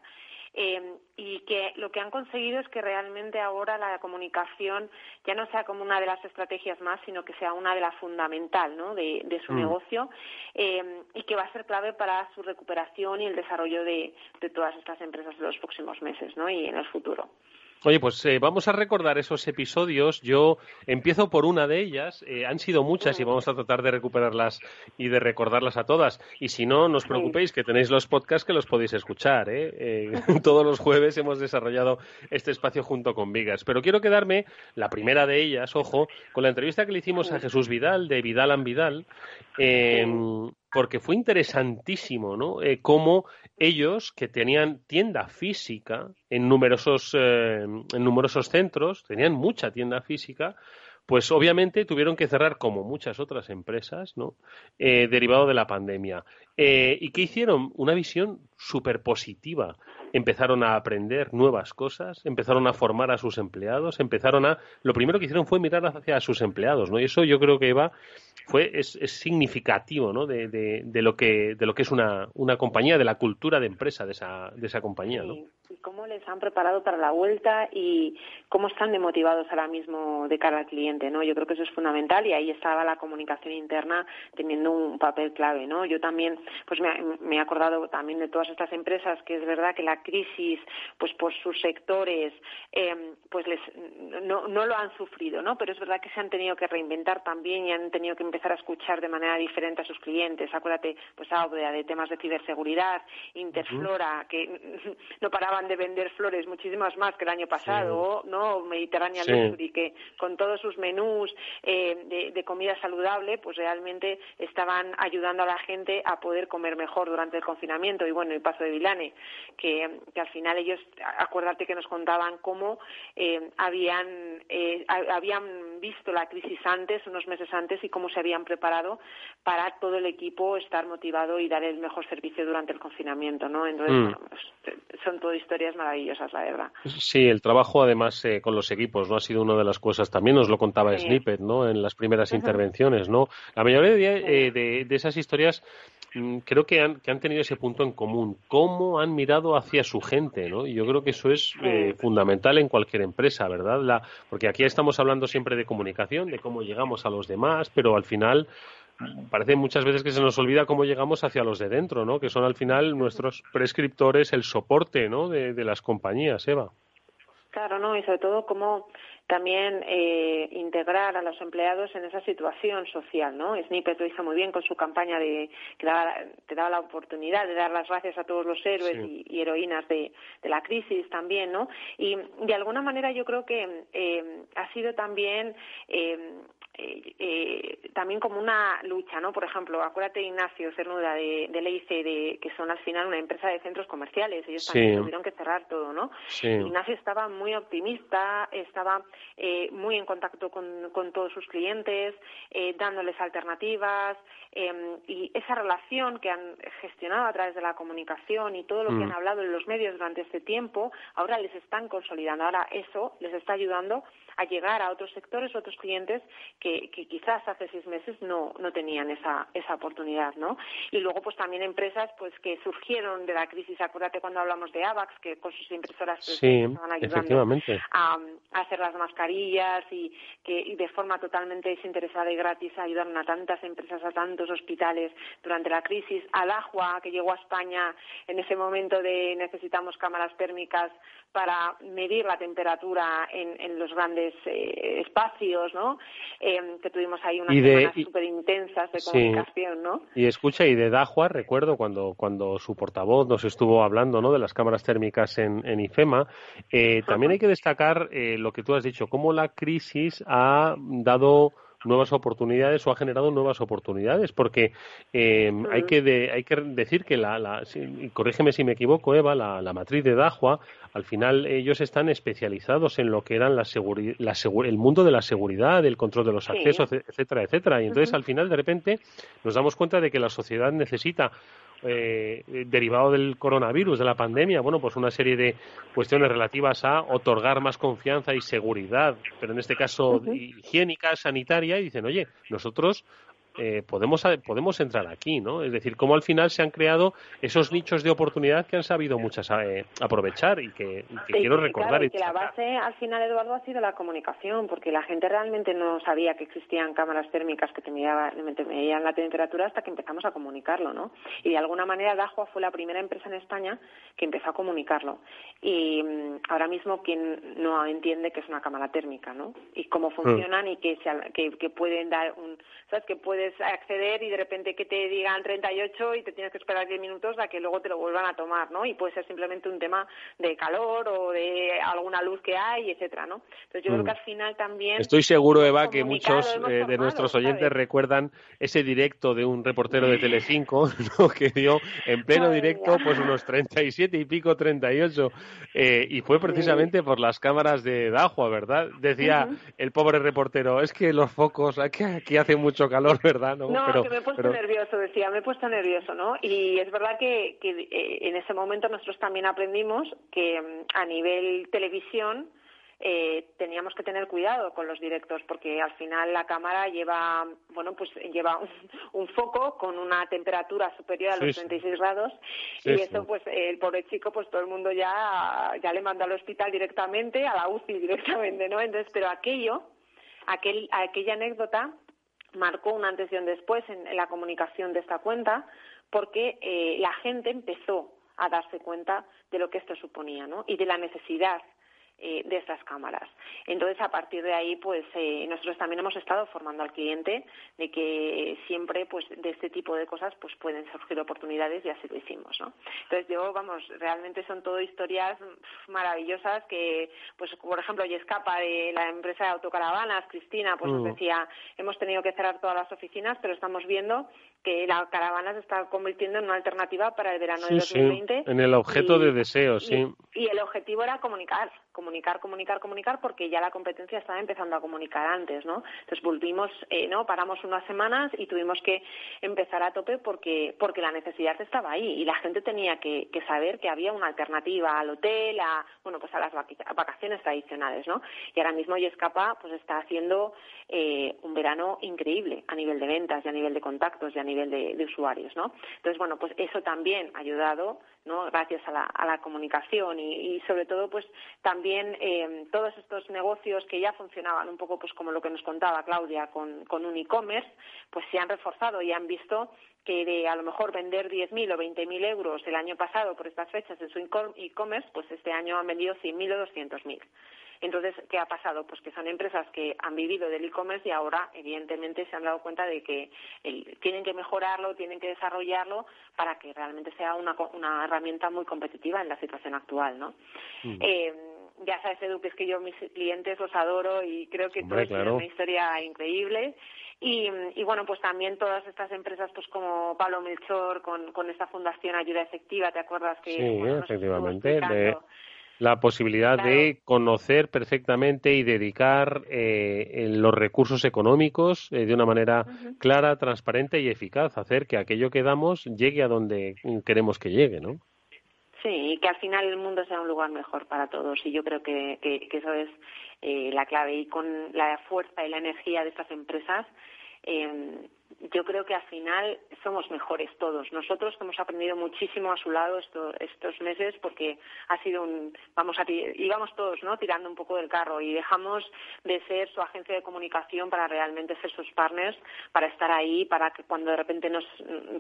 eh, y que lo que han conseguido es que realmente ahora la comunicación ya no sea como una de las estrategias más, sino que sea una de las fundamental ¿no? de, su mm. negocio eh, y que va a ser clave para su recuperación y el desarrollo de, de todas estas empresas en los próximos meses ¿no? y en el futuro. Oye, pues eh, vamos a recordar esos episodios. Yo empiezo por una de ellas. Eh, han sido muchas y vamos a tratar de recuperarlas y de recordarlas a todas. Y si no, no os preocupéis que tenéis los podcasts que los podéis escuchar. ¿eh? todos los jueves hemos desarrollado este espacio junto con Vigas. Pero quiero quedarme, la primera de ellas, ojo, con la entrevista que le hicimos a Jesús Vidal, de Vidal and Vidal, em, porque fue interesantísimo, ¿no? cómo ellos, que tenían tienda física en numerosos, eh, en numerosos centros, tenían mucha tienda física, pues obviamente tuvieron que cerrar como muchas otras empresas, ¿no? Eh, derivado de la pandemia. Eh, ¿Y qué hicieron? Una visión súper positiva. Empezaron a aprender nuevas cosas, empezaron a formar a sus empleados, empezaron a... Lo primero que hicieron fue mirar hacia sus empleados, ¿no? Y eso yo creo que va fue es, es significativo ¿no? de, de, lo que de lo que es una, una compañía de la cultura de empresa de esa de esa compañía ¿no? y cómo les han preparado para la vuelta y cómo están demotivados ahora mismo de cara al cliente no yo creo que eso es fundamental y ahí estaba la comunicación interna teniendo un papel clave no yo también pues me, me he acordado también de todas estas empresas que es verdad que la crisis pues por sus sectores eh, pues les no, no lo han sufrido no pero es verdad que se han tenido que reinventar también y han tenido que empezar a escuchar de manera diferente a sus clientes. Acuérdate, pues Audea, de temas de ciberseguridad, Interflora, que no paraban de vender flores, muchísimas más que el año pasado, ¿no? Mediterránea Luxury, que con todos sus menús eh, de, comida saludable, pues realmente estaban ayudando a la gente a poder comer mejor durante el confinamiento. Y bueno, el paso de Vilane, que, que al final ellos, acuérdate que nos contaban cómo eh, habían, eh, habían visto la crisis antes, unos meses antes, y cómo se habían preparado para todo el equipo estar motivado y dar el mejor servicio durante el confinamiento, ¿no? Entonces, mm. pues, son todo historias maravillosas, la verdad. Sí, el trabajo además eh, con los equipos, ¿no? Ha sido una de las cosas, también nos lo contaba Snippet, ¿no? En las primeras intervenciones, ¿no? La mayoría eh, de, esas historias mm, creo que han, que han tenido ese punto en común, cómo han mirado hacia su gente, ¿no? Y yo creo que eso es eh, fundamental en cualquier empresa, ¿verdad? La, porque aquí estamos hablando siempre de comunicación, de cómo llegamos a los demás, pero al final parece muchas veces que se nos olvida cómo llegamos hacia los de dentro, ¿no? Que son al final nuestros prescriptores, el soporte, ¿no? De, las compañías, Eva. Claro, ¿no? Y sobre todo cómo también eh, integrar a los empleados en esa situación social, ¿no? Snippet lo hizo muy bien con su campaña de que te daba la oportunidad de dar las gracias a todos los héroes y, heroínas de, la crisis también, ¿no? Y de alguna manera yo creo que eh, ha sido también eh, eh, eh, también como una lucha, ¿no? Por ejemplo, acuérdate Ignacio Cernuda de, de Leice, de, que son al final una empresa de centros comerciales, ellos también tuvieron que cerrar todo, ¿no? Ignacio estaba muy optimista, estaba eh, muy en contacto con, con todos sus clientes, eh, dándoles alternativas, eh, y esa relación que han gestionado a través de la comunicación y todo lo que Mm. han hablado en los medios durante este tiempo, ahora les están consolidando, ahora eso les está ayudando a llegar a otros sectores, otros clientes que, que quizás hace seis meses no, no tenían esa, esa oportunidad, ¿no? Y luego, pues también empresas pues que surgieron de la crisis, acuérdate cuando hablamos de AVAX, que con sus impresoras pues, Sí, estaban ayudando a, a hacer las mascarillas y que y de forma totalmente desinteresada y gratis ayudaron a tantas empresas, a tantos hospitales durante la crisis, al Agua, que llegó a España en ese momento de necesitamos cámaras térmicas para medir la temperatura en, en los grandes eh, espacios, ¿no? Eh, que tuvimos ahí unas de- semanas súper intensas de Sí. comunicación, ¿no? Y escucha, y de Dahua, recuerdo cuando, cuando su portavoz nos estuvo hablando ¿no? de las cámaras térmicas en, en IFEMA, eh, también hay que destacar eh, lo que tú has dicho, cómo la crisis ha dado nuevas oportunidades o ha generado nuevas oportunidades, porque eh, hay, que de- hay que decir que, la, la- si- corrígeme si me equivoco, Eva, la, la matriz de Dahua, al final ellos están especializados en lo que eran la la el mundo de la seguridad, el control de los Sí. accesos, etcétera, etcétera. Y entonces al final de repente nos damos cuenta de que la sociedad necesita eh, derivado del coronavirus, de la pandemia, bueno, pues una serie de cuestiones relativas a otorgar más confianza y seguridad, pero en este caso higiénica, sanitaria, y dicen, oye, nosotros eh, podemos, podemos entrar aquí, ¿no? Es decir, cómo al final se han creado esos nichos de oportunidad que han sabido muchas eh, aprovechar y que, y que Sí, quiero recordar claro, y que la base al final, Eduardo, ha sido la comunicación, porque la gente realmente no sabía que existían cámaras térmicas que te medían, te medían la temperatura hasta que empezamos a comunicarlo, ¿no? Y de alguna manera Dahua fue la primera empresa en España que empezó a comunicarlo. Y mm, ahora mismo quien no entiende que es una cámara térmica, ¿no? Y Mm. cómo funcionan y que, se que, que pueden dar un... ¿Sabes? Que puedes acceder y de repente que te digan 38 y te tienes que esperar 10 minutos a que luego te lo vuelvan a tomar, ¿no? Y puede ser simplemente un tema de calor o de alguna luz que hay, etcétera, ¿no? Entonces yo Mm. creo que al final también... Estoy seguro, Eva, que muchos eh, de nuestros oyentes ¿sabes? recuerdan ese directo de un reportero de Telecinco ¿no? que dio en pleno directo pues unos 37 y pico, 38 eh, y fue precisamente por las cámaras de Dahua, ¿verdad? Decía el pobre reportero, es que los focos, aquí, aquí hace mucho calor, ¿verdad? No, No, pero, que me he puesto pero- nervioso, decía, me he puesto nervioso, ¿no? Y es verdad que, que, eh, en ese momento nosotros también aprendimos que mm, a nivel televisión eh, teníamos que tener cuidado con los directos porque al final la cámara lleva, bueno, pues lleva un, un foco con una temperatura superior a los Sí, sí. 36 grados Sí, y sí. eso pues el pobre chico pues todo el mundo ya ya le mandó al hospital directamente, a la UCI directamente, ¿no? Entonces, pero aquello aquel, aquella anécdota marcó un antes y un después en, la comunicación de esta cuenta porque eh, la gente empezó a darse cuenta de lo que esto suponía ¿no? y de la necesidad eh, de estas cámaras. Entonces, a partir de ahí, pues eh, nosotros también hemos estado formando al cliente de que siempre, pues, de este tipo de cosas, pues pueden surgir oportunidades y así lo hicimos, ¿no? Entonces, yo, vamos, realmente son todo historias maravillosas que, pues, por ejemplo, Yescapa de la empresa de autocaravanas, Cristina, pues nos Mm. decía, hemos tenido que cerrar todas las oficinas, pero estamos viendo que la caravana se está convirtiendo en una alternativa para el verano de Sí, sí, 2020. en el objeto y- de deseo, y- sí. y el objetivo era comunicar, comunicar, comunicar, comunicar, porque ya la competencia estaba empezando a comunicar antes, ¿no? Entonces volvimos, eh, ¿no? Paramos unas semanas y tuvimos que empezar a tope porque porque la necesidad estaba ahí y la gente tenía que, que saber que había una alternativa al hotel, a bueno, pues a las vacaciones tradicionales, ¿no? Y ahora mismo Yescapa pues está haciendo eh, un verano increíble a nivel de ventas y a nivel de contactos y a nivel de, de usuarios, ¿no? Entonces, bueno, pues eso también ha ayudado, ¿no? Gracias a la, a la comunicación y, y sobre todo, pues también eh, todos estos negocios que ya funcionaban un poco, pues como lo que nos contaba Claudia con, con un e-commerce, pues se han reforzado y han visto que de a lo mejor vender 10.000 o 20.000 euros el año pasado por estas fechas en su e-com- e-commerce, pues este año han vendido 100.000 o 200.000. Entonces, ¿qué ha pasado? Pues que son empresas que han vivido del e-commerce y ahora, evidentemente, se han dado cuenta de que el- tienen que mejorarlo, tienen que desarrollarlo para que realmente sea una, una herramienta muy competitiva en la situación actual, ¿no? Mm. Eh, ya sabes, Edu, que es que yo mis clientes los adoro y creo que todo es una historia increíble. Y, y, bueno, pues también todas estas empresas, pues como Pablo Melchor, con, con esta fundación Ayuda Efectiva, ¿te acuerdas que? Sí, efectivamente. La posibilidad de conocer perfectamente y dedicar eh, los recursos económicos eh, de una manera clara, transparente y eficaz, hacer que aquello que damos llegue a donde queremos que llegue, ¿no? Sí, y que al final el mundo sea un lugar mejor para todos. Y yo creo que, que, eso es eh, la clave. Y con la fuerza y la energía de estas empresas, eh, yo creo que al final somos mejores todos. Nosotros hemos aprendido muchísimo a su lado estos meses porque ha sido un, vamos a, íbamos todos, ¿no? Tirando un poco del carro y dejamos de ser su agencia de comunicación para realmente ser sus partners, para estar ahí, para que cuando de repente nos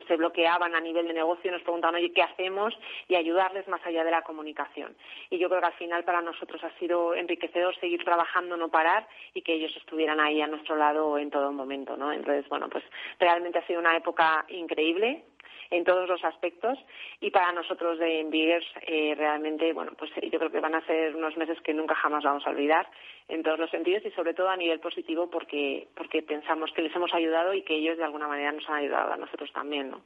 se bloqueaban a nivel de negocio nos preguntaban, oye, ¿qué hacemos? y ayudarles más allá de la comunicación. Y yo creo que al final para nosotros ha sido enriquecedor seguir trabajando, no parar y que ellos estuvieran ahí a nuestro lado en todo momento, ¿no? Entonces, bueno, pues Realmente ha sido una época increíble en todos los aspectos y para nosotros de Enviers eh, realmente, bueno, pues yo creo que van a ser unos meses que nunca jamás vamos a olvidar en todos los sentidos y sobre todo a nivel positivo porque, porque pensamos que les hemos ayudado y que ellos de alguna manera nos han ayudado a nosotros también, ¿no?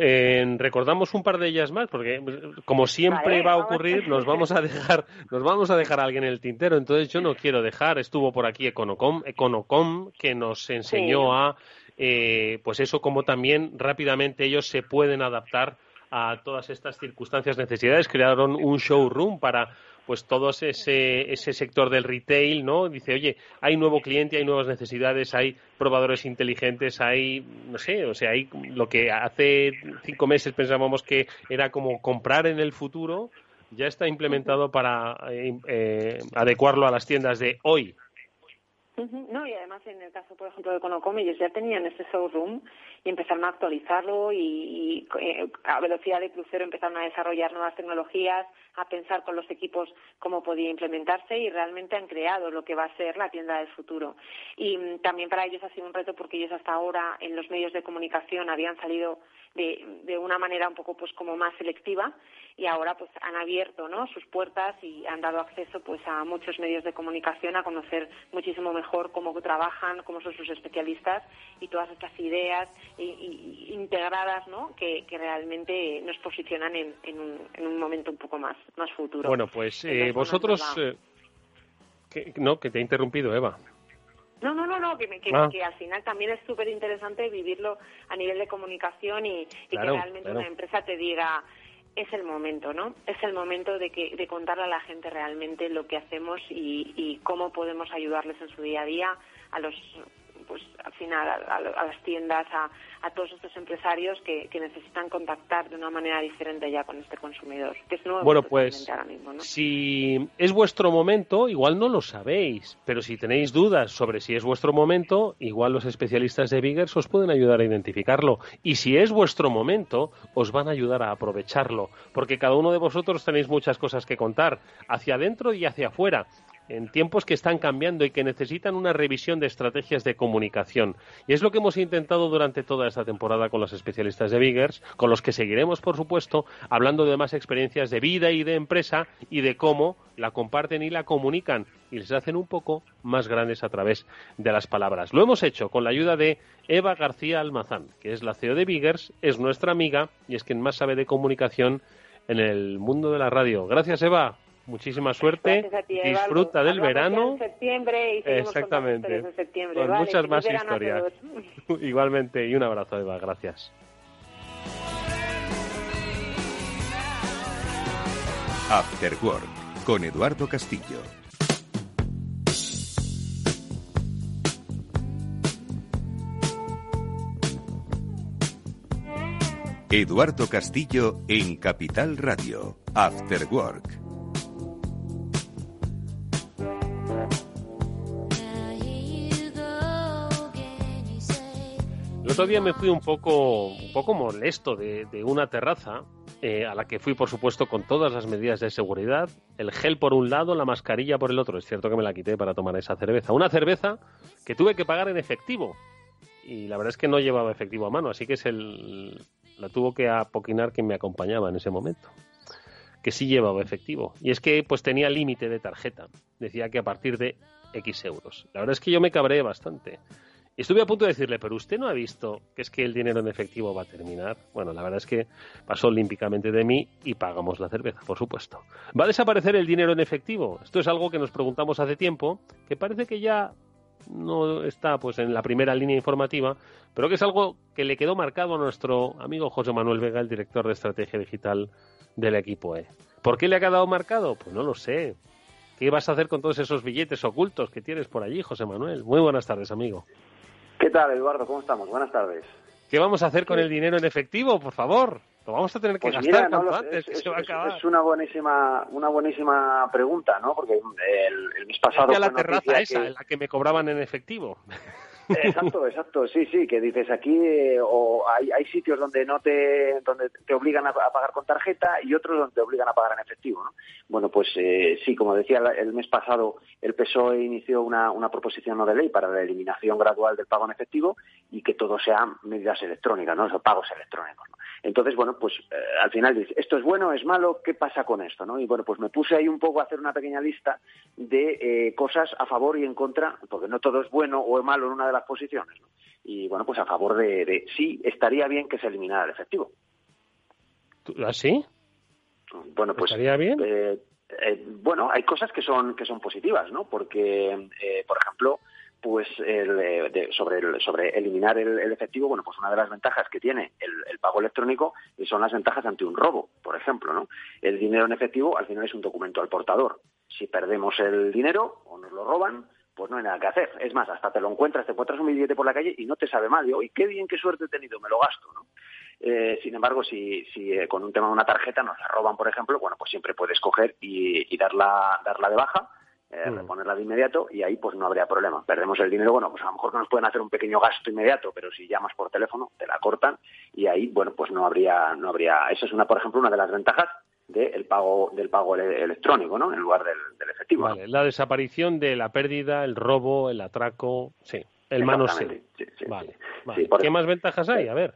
Eh, recordamos un par de ellas más porque como siempre va a ocurrir nos vamos a dejar nos vamos a dejar a alguien en el tintero. Entonces yo no quiero dejar estuvo por aquí Econocom Econocom que nos enseñó a eh, pues eso como también rápidamente ellos se pueden adaptar a todas estas circunstancias necesidades. Crearon un showroom para pues todo ese, ese sector del retail, ¿no? Dice, oye, hay nuevo cliente, hay nuevas necesidades, hay probadores inteligentes, hay, no sé, o sea, hay lo que hace cinco meses pensábamos que era como comprar en el futuro, ya está implementado para eh, eh, adecuarlo a las tiendas de hoy. No, y además en el caso, por ejemplo, de Conocom, ellos ya tenían ese showroom y empezaron a actualizarlo y, eh, a velocidad de crucero empezaron a desarrollar nuevas tecnologías, a pensar con los equipos cómo podía implementarse y realmente han creado lo que va a ser la tienda del futuro. Y mm, también para ellos ha sido un reto porque ellos hasta ahora en los medios de comunicación habían salido de, de una manera un poco pues como más selectiva y ahora pues han abierto ¿no? sus puertas y han dado acceso pues a muchos medios de comunicación a conocer muchísimo mejor cómo trabajan, cómo son sus especialistas y todas estas ideas integradas ¿no? que, realmente nos posicionan en, un, momento un poco más, más futuro. Bueno, pues eh, vosotros... Eh, no, que te he interrumpido, Eva. No, no, no, no, que, ah. que, al final también es súper interesante vivirlo a nivel de comunicación y, que realmente una empresa te diga, es el momento, ¿no? Es el momento de, que, de contarle a la gente realmente lo que hacemos y, y cómo podemos ayudarles en su día a día a los pues al final a, las tiendas, a, todos estos empresarios que, necesitan contactar de una manera diferente ya con este consumidor, que es nuevo bueno, pues, Si es vuestro momento, igual no lo sabéis, pero si tenéis dudas sobre si es vuestro momento, igual los especialistas de Biggers os pueden ayudar a identificarlo. Y si es vuestro momento, os van a ayudar a aprovecharlo, porque cada uno de vosotros tenéis muchas cosas que contar, hacia adentro y hacia afuera en tiempos que están cambiando y que necesitan una revisión de estrategias de comunicación. Y es lo que hemos intentado durante toda esta temporada con los especialistas de Biggers, con los que seguiremos, por supuesto, hablando de más experiencias de vida y de empresa y de cómo la comparten y la comunican y les hacen un poco más grandes a través de las palabras. Lo hemos hecho con la ayuda de Eva García Almazán, que es la CEO de Biggers, es nuestra amiga y es quien más sabe de comunicación en el mundo de la radio. Gracias, Eva. Muchísima suerte. Disfruta del verano. En septiembre y Exactamente. Septiembre. Con muchas más historias. Igualmente. Y un abrazo, Eva. Gracias. After Work con Eduardo Castillo. Eduardo Castillo en Capital Radio. After Work. Otro día me fui un poco, un poco molesto de, una terraza eh, a la que fui, por supuesto, con todas las medidas de seguridad. El gel por un lado, la mascarilla por el otro. Es cierto que me la quité para tomar esa cerveza. Una cerveza que tuve que pagar en efectivo. Y la verdad es que no llevaba efectivo a mano, así que es el, la tuvo que apoquinar quien me acompañaba en ese momento. que sí llevaba efectivo. Y es que pues tenía límite de tarjeta. Decía que a partir de X euros. La verdad es que yo me cabré bastante. Estuve a punto de decirle, pero usted no ha visto que es que el dinero en efectivo va a terminar. Bueno, la verdad es que pasó olímpicamente de mí y pagamos la cerveza, por supuesto. ¿Va a desaparecer el dinero en efectivo? Esto es algo que nos preguntamos hace tiempo, que parece que ya no está pues en la primera línea informativa, pero que es algo que le quedó marcado a nuestro amigo José Manuel Vega, el director de estrategia digital del equipo E. ¿Por qué le ha quedado marcado? Pues no lo sé. ¿Qué vas a hacer con todos esos billetes ocultos que tienes por allí, José Manuel? Muy buenas tardes, amigo. ¿Qué tal, Eduardo? ¿Cómo estamos? Buenas tardes. ¿Qué vamos a hacer con el dinero en efectivo, por favor? Lo vamos a tener que pues gastar antes, es, se va a acabar. Es una buenísima, una buenísima pregunta, ¿no? Porque el, mes pasado... la terraza esa, en la que me cobraban en efectivo. Exacto, exacto, sí, sí, que dices aquí eh, o hay, hay sitios donde no te donde te obligan a, pagar con tarjeta y otros donde te obligan a pagar en efectivo, ¿no? Bueno, pues eh, sí, como decía el mes pasado, el PSOE inició una, una proposición no de ley para la eliminación gradual del pago en efectivo y que todo sean medidas electrónicas, ¿no? O pagos electrónicos, ¿no? Entonces, bueno, pues eh, al final dices, ¿esto es bueno, es malo? ¿Qué pasa con esto? ¿no? Y bueno, pues me puse ahí un poco a hacer una pequeña lista de eh, cosas a favor y en contra, porque no todo es bueno o es malo en una de las posiciones. ¿no? Y bueno, pues a favor de, sí, estaría bien que se eliminara el efectivo. ¿Así? ¿Ah, bueno, pues. ¿Estaría bien? Eh, bueno, hay cosas que son, que son positivas, ¿no? Porque, por ejemplo, pues el, sobre, sobre eliminar el, efectivo, bueno, pues una de las ventajas que tiene el, pago electrónico son las ventajas ante un robo, por ejemplo, ¿no? El dinero en efectivo al final es un documento al portador. Si perdemos el dinero o nos lo roban, pues no hay nada que hacer. Es más, hasta te lo encuentras, te encuentras un billete por la calle y no te sabe mal. Y, qué bien, qué suerte he tenido, me lo gasto, ¿no? Eh, sin embargo, si, si eh, con un tema de una tarjeta nos la roban, por ejemplo, bueno, pues siempre puedes coger y, y darla, darla de baja eh, mm. reponerla de inmediato y ahí pues no habría problema. Perdemos el dinero, bueno, pues a lo mejor no nos pueden hacer un pequeño gasto inmediato, pero si llamas por teléfono te la cortan y ahí, bueno, pues no habría, no habría, esa es una, por ejemplo, una de las ventajas del pago del pago electrónico, ¿no? En lugar del, efectivo. Vale, la desaparición de la pérdida, el robo, el atraco, sí, el manoseo. Sí, sí, vale, ¿Qué más ventajas hay? A ver.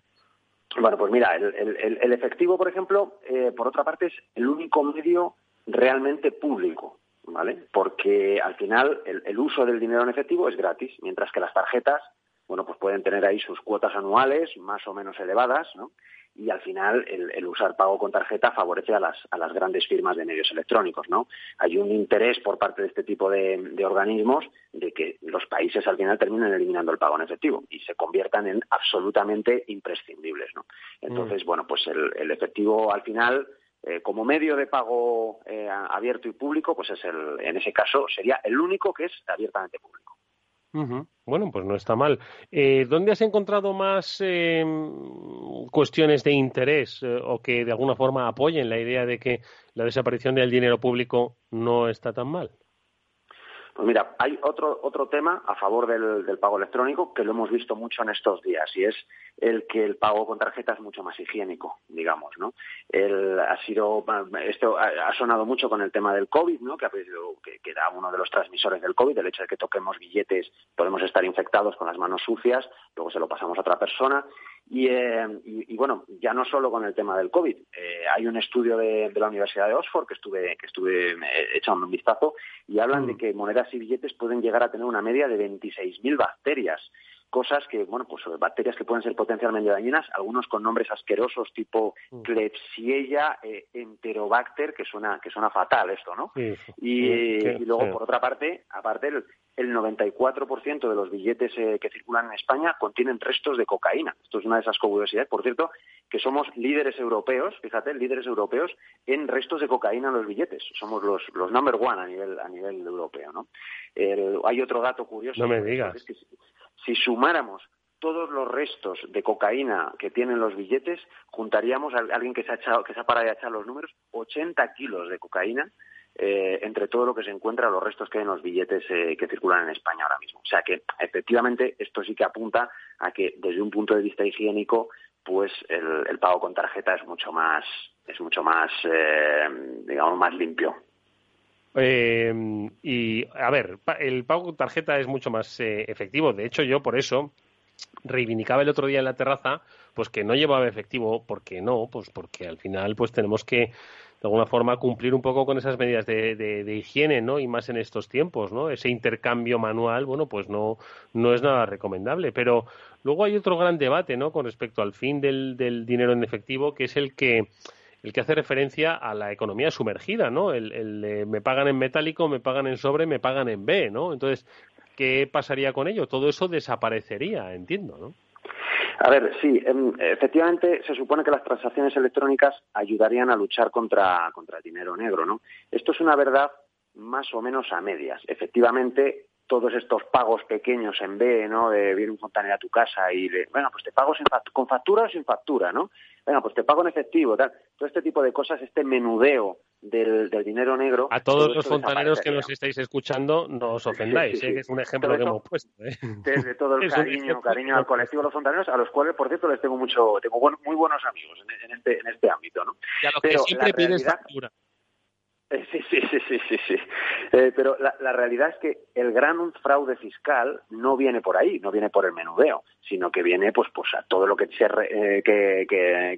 Bueno, pues mira, el, efectivo, por ejemplo, eh, por otra parte, es el único medio realmente público ¿vale? Porque al final el, uso del dinero en efectivo es gratis, mientras que las tarjetas, bueno, pues pueden tener ahí sus cuotas anuales más o menos elevadas, ¿no? Y al final el, usar pago con tarjeta favorece a las, a las grandes firmas de medios electrónicos, ¿no? Hay un interés por parte de este tipo de, organismos de que los países al final terminen eliminando el pago en efectivo y se conviertan en absolutamente imprescindibles, ¿no? Entonces, mm. bueno, pues el efectivo al final eh, como medio de pago eh, abierto y público, pues es el, en ese caso sería el único que es abiertamente público. Bueno, pues no está mal. Eh, ¿Dónde has encontrado más cuestiones de interés o que de alguna forma apoyen la idea de que la desaparición del dinero público no está tan mal? Pues mira, hay otro, otro tema a favor del, pago electrónico que lo hemos visto mucho en estos días y es el que el pago con tarjeta es mucho más higiénico, digamos, ¿no? El, ha sido, esto ha, sonado mucho con el tema del COVID, ¿no? Que, que, que era uno de los transmisores del COVID, el hecho de que toquemos billetes podemos estar infectados con las manos sucias, luego se lo pasamos a otra persona eh, y, bueno, ya no solo con el tema del COVID. Eh, hay un estudio de, la Universidad de Oxford que estuve, que estuve eh, echando un vistazo y hablan de mm. que monedas y billetes pueden llegar a tener una media de 26.000 bacterias. Cosas que, bueno, pues bacterias que pueden ser potencialmente dañinas, algunos con nombres asquerosos tipo mm. Klebsiella enterobacter, que suena, que suena fatal esto, ¿no? y, luego, por otra parte, aparte, el, el 94% de los billetes eh, que circulan en España contienen restos de cocaína. Esto es una de esas curiosidades, por cierto, que somos líderes europeos, fíjate, líderes europeos en restos de cocaína en los billetes. Somos los, los number one a nivel, a nivel europeo, ¿no? hay otro dato curioso. No me digas. Es que si, sumáramos todos los restos de cocaína que tienen los billetes, juntaríamos a alguien que se ha, echado, que se ha parado de echar los números, 80 kilos de cocaína eh, entre todo lo que se encuentra, los restos que hay en los billetes eh, que circulan en España ahora mismo. O sea que, efectivamente, esto sí que apunta a que, desde un punto de vista higiénico, pues el, pago con tarjeta es mucho más, es mucho más, eh, digamos, más limpio. y, a ver, el pago con tarjeta es mucho más efectivo. De hecho, yo por eso reivindicaba el otro día en la terraza pues que no llevaba efectivo porque no pues porque al final pues tenemos que de alguna forma cumplir un poco con esas medidas de, de, higiene, ¿no? Y más en estos tiempos, ¿no? Ese intercambio manual, bueno, pues no, no es nada recomendable. Pero luego hay otro gran debate, ¿no? Con respecto al fin del, del dinero en efectivo, que es el que el que hace referencia a la economía sumergida, ¿no? El, me pagan en metálico, me pagan en sobre, me pagan en B, ¿no? Entonces, ¿qué pasaría con ello? Todo eso desaparecería, entiendo, ¿no? A ver, sí, em, efectivamente se supone que las transacciones electrónicas ayudarían a luchar contra, contra el dinero negro, ¿no? Esto es una verdad más o menos a medias. Efectivamente, todos estos pagos pequeños en B, ¿no? De viene un fontanero a tu casa y, le, bueno, pues te pago con factura o sin factura, ¿no? Bueno, pues te pago en efectivo, tal. Todo este tipo de cosas, este menudeo del, dinero negro. A todos los fontaneros que nos estáis escuchando, no os ofendáis, ¿eh? que es un ejemplo que hemos puesto. ¿eh? Desde todo el cariño, cariño al colectivo de los fontaneros, a los cuales, por cierto, les tengo mucho, tengo muy buenos amigos en, este, en este ámbito, ¿no? Y a los que siempre pides factura. Eh, sí, sí, sí, sí, sí. sí. Eh, pero la, realidad es que el gran fraude fiscal no viene por ahí, no viene por el menudeo, sino que viene pues, pues a todo lo que, se, eh, que,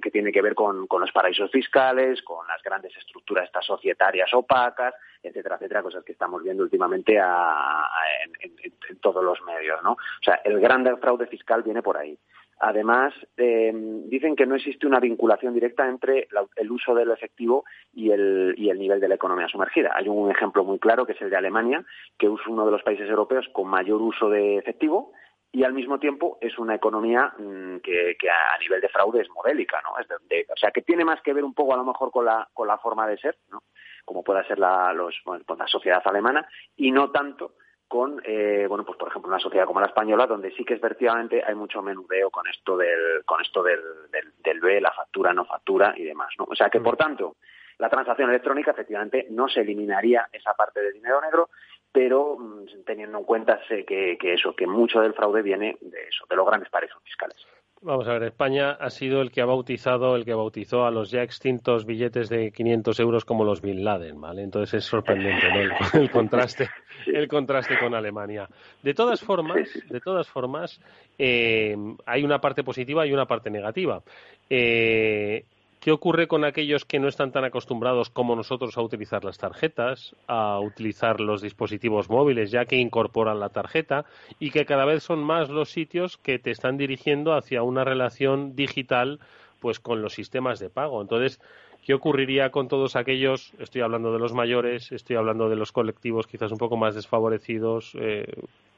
que, tiene que ver con, con, los paraísos fiscales, con las grandes estructuras estas societarias opacas, etcétera, etcétera, cosas que estamos viendo últimamente a, en, en, todos los medios, ¿no? O sea, el gran fraude fiscal viene por ahí. Además, eh, dicen que no existe una vinculación directa entre la, el uso del efectivo y el, y el, nivel de la economía sumergida. Hay un ejemplo muy claro que es el de Alemania, que es uno de los países europeos con mayor uso de efectivo y al mismo tiempo es una economía mmm, que, a nivel de fraude es modélica, ¿no? Es de, o sea, que tiene más que ver un poco a lo mejor con la, con la forma de ser, ¿no? Como pueda ser la, los, bueno, pues la sociedad alemana y no tanto con, eh, bueno, pues por ejemplo una sociedad como la española, donde sí que efectivamente hay mucho menudeo con esto del, con esto del, del, del B, la factura, no factura y demás, ¿no? O sea que, por tanto, la transacción electrónica efectivamente no se eliminaría esa parte de dinero negro, pero mm, teniendo en cuenta que, que eso, que mucho del fraude viene de eso, de los grandes paraísos fiscales. Vamos a ver, España ha sido el que ha bautizado, el que bautizó a los ya extintos billetes de 500 euros como los Bin Laden, ¿vale? Entonces es sorprendente, ¿no? El, contraste, el contraste con Alemania. De todas formas, de todas formas, eh, hay una parte positiva y una parte negativa. Eh, ¿Qué ocurre con aquellos que no están tan acostumbrados como nosotros a utilizar las tarjetas, a utilizar los dispositivos móviles ya que incorporan la tarjeta y que cada vez son más los sitios que te están dirigiendo hacia una relación digital pues con los sistemas de pago? Entonces, ¿qué ocurriría con todos aquellos? Estoy hablando de los mayores, estoy hablando de los colectivos quizás un poco más desfavorecidos eh,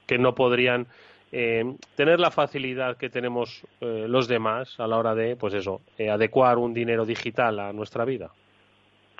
que no podrían eh, tener la facilidad que tenemos eh, los demás a la hora de, pues eso, eh, adecuar un dinero digital a nuestra vida.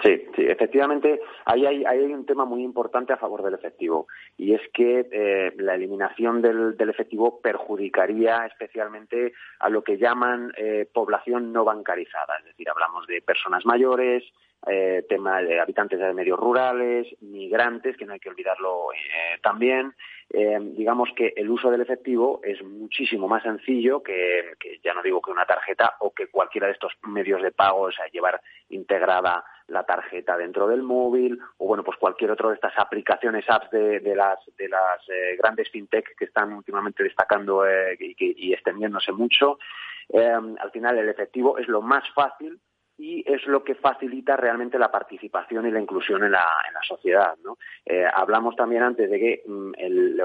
Sí, sí, efectivamente, ahí hay, hay un tema muy importante a favor del efectivo y es que eh, la eliminación del, del, efectivo perjudicaría especialmente a lo que llaman eh, población no bancarizada, es decir, hablamos de personas mayores, eh, tema de habitantes de medios rurales, migrantes, que no hay que olvidarlo eh, también. Eh, digamos que el uso del efectivo es muchísimo más sencillo que, que, ya no digo que una tarjeta o que cualquiera de estos medios de pago, o sea, llevar integrada la tarjeta dentro del móvil o bueno pues cualquier otra de estas aplicaciones apps de, de las de las eh, grandes fintech que están últimamente destacando eh, y, y, extendiéndose mucho eh, al final el efectivo es lo más fácil y es lo que facilita realmente la participación y la inclusión en la, en la sociedad. ¿no? Eh, hablamos también antes de que mm, el,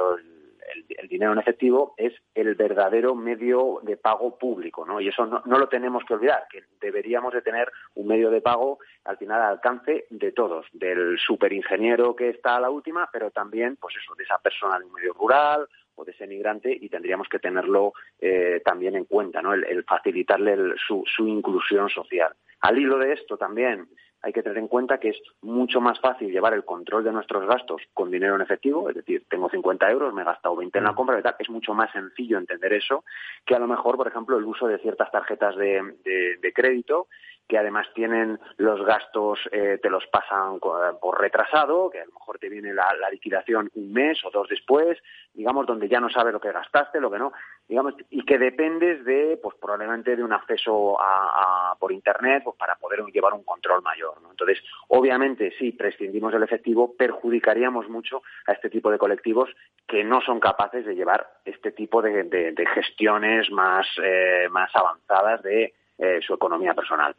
dinero en efectivo es el verdadero medio de pago público, ¿no? Y eso no, no, lo tenemos que olvidar, que deberíamos de tener un medio de pago al final al alcance de todos, del superingeniero que está a la última, pero también, pues eso, de esa persona de un medio rural o de ese migrante y tendríamos que tenerlo eh, también en cuenta, ¿no? El, facilitarle su, su inclusión social. Al hilo de esto también hay que tener en cuenta que es mucho más fácil llevar el control de nuestros gastos con dinero en efectivo, es decir, tengo 50 euros, me he gastado 20 en la compra, tal, es mucho más sencillo entender eso que a lo mejor, por ejemplo, el uso de ciertas tarjetas de, de, de crédito que además tienen los gastos, eh, te los pasan por retrasado, que a lo mejor te viene la, liquidación un mes o dos después, digamos, donde ya no sabes lo que gastaste, lo que no, digamos, y que dependes de, pues probablemente de un acceso a, por Internet, pues para poder llevar un control mayor, ¿no? Entonces, obviamente, si prescindimos del efectivo, perjudicaríamos mucho a este tipo de colectivos que no son capaces de llevar este tipo de, de, de gestiones más, eh, más avanzadas de eh, su economía personal.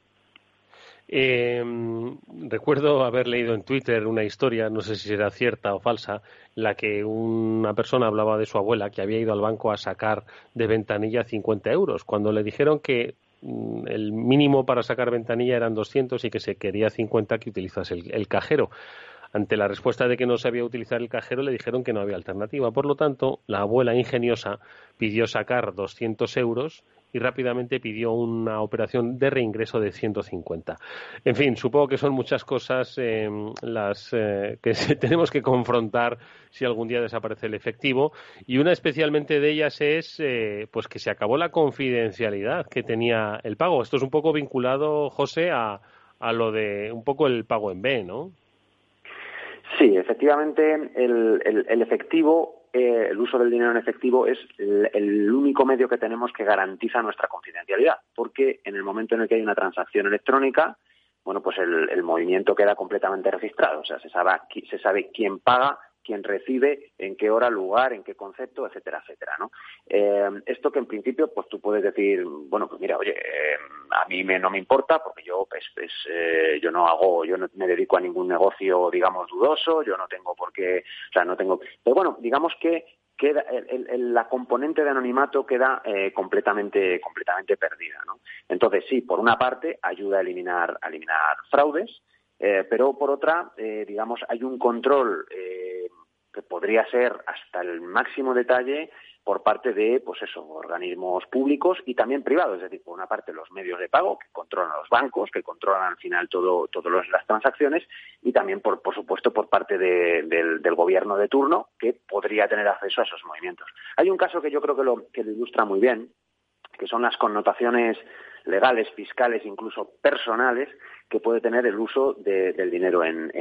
Eh, recuerdo haber leído en Twitter una historia, no sé si será cierta o falsa, la que una persona hablaba de su abuela que había ido al banco a sacar de ventanilla 50 euros. Cuando le dijeron que mm, el mínimo para sacar ventanilla eran 200 y que se quería 50 que utilizase el, cajero. Ante la respuesta de que no sabía utilizar el cajero, le dijeron que no había alternativa. Por lo tanto, la abuela ingeniosa pidió sacar 200 euros y rápidamente pidió una operación de reingreso de 150. En fin, supongo que son muchas cosas eh, las eh, que tenemos que confrontar si algún día desaparece el efectivo y una especialmente de ellas es eh, pues que se acabó la confidencialidad que tenía el pago. Esto es un poco vinculado, José, a, a lo de un poco el pago en B, ¿no? Sí, efectivamente, el, el efectivo eh, el uso del dinero en efectivo es el, único medio que tenemos que garantiza nuestra confidencialidad, porque en el momento en el que hay una transacción electrónica, bueno, pues el, movimiento queda completamente registrado, o sea, se sabe, se sabe quién paga, quién recibe, en qué hora, lugar, en qué concepto, etcétera, etcétera, ¿no? Eh, esto que en principio, pues tú puedes decir, bueno, pues mira, oye, eh, a mí me, no me importa porque yo, pues, pues eh, yo no hago, yo no me dedico a ningún negocio, digamos, dudoso, yo no tengo por qué, o sea, no tengo, pero bueno, digamos que queda la componente de anonimato queda completamente completamente perdida ¿no? entonces sí por una parte ayuda a eliminar a eliminar fraudes pero por otra digamos hay un control que podría ser hasta el máximo detalle por parte de, pues eso, organismos públicos y también privados, es decir, por una parte los medios de pago que controlan los bancos, que controlan al final todo, todas las transacciones y también, por, por supuesto, por parte del, gobierno de turno que podría tener acceso a esos movimientos. Hay un caso que yo creo que lo, que lo ilustra muy bien, que son las connotaciones legales, fiscales, incluso personales, que puede tener el uso del dinero en,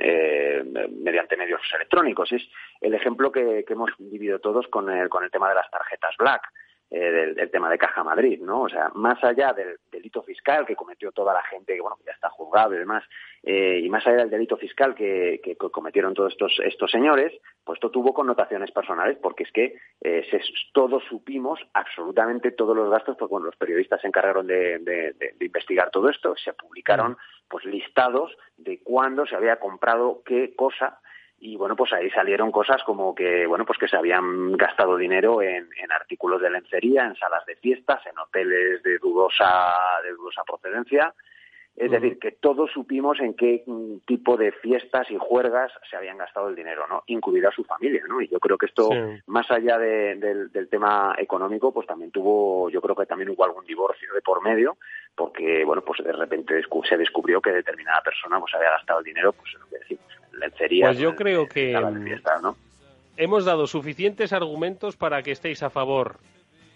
eh, mediante medios electrónicos. Es el ejemplo que, hemos vivido todos con el, con el tema de las tarjetas Black. Eh, del, tema de Caja Madrid, ¿no? O sea, más allá del delito fiscal que cometió toda la gente que, bueno, ya está juzgado y demás, eh, y más allá del delito fiscal que, cometieron todos estos, estos señores, pues esto tuvo connotaciones personales, porque es que eh, todos supimos absolutamente todos los gastos, porque bueno, los periodistas se encargaron de, de, investigar todo esto, se publicaron mm. pues listados de cuándo se había comprado qué cosa y bueno pues ahí salieron cosas como que bueno pues que se habían gastado dinero en, artículos de lencería en salas de fiestas en hoteles de dudosa de dudosa procedencia. Es decir que todos supimos en qué tipo de fiestas y juergas se habían gastado el dinero no incluida su familia no y yo creo que esto más allá del, del tema económico pues también tuvo yo creo que también hubo algún divorcio de por medio porque bueno pues de repente se descubrió que determinada persona pues había gastado el dinero pues en lo que decimos lencería. Pues yo creo que hemos dado suficientes argumentos para que estéis a favor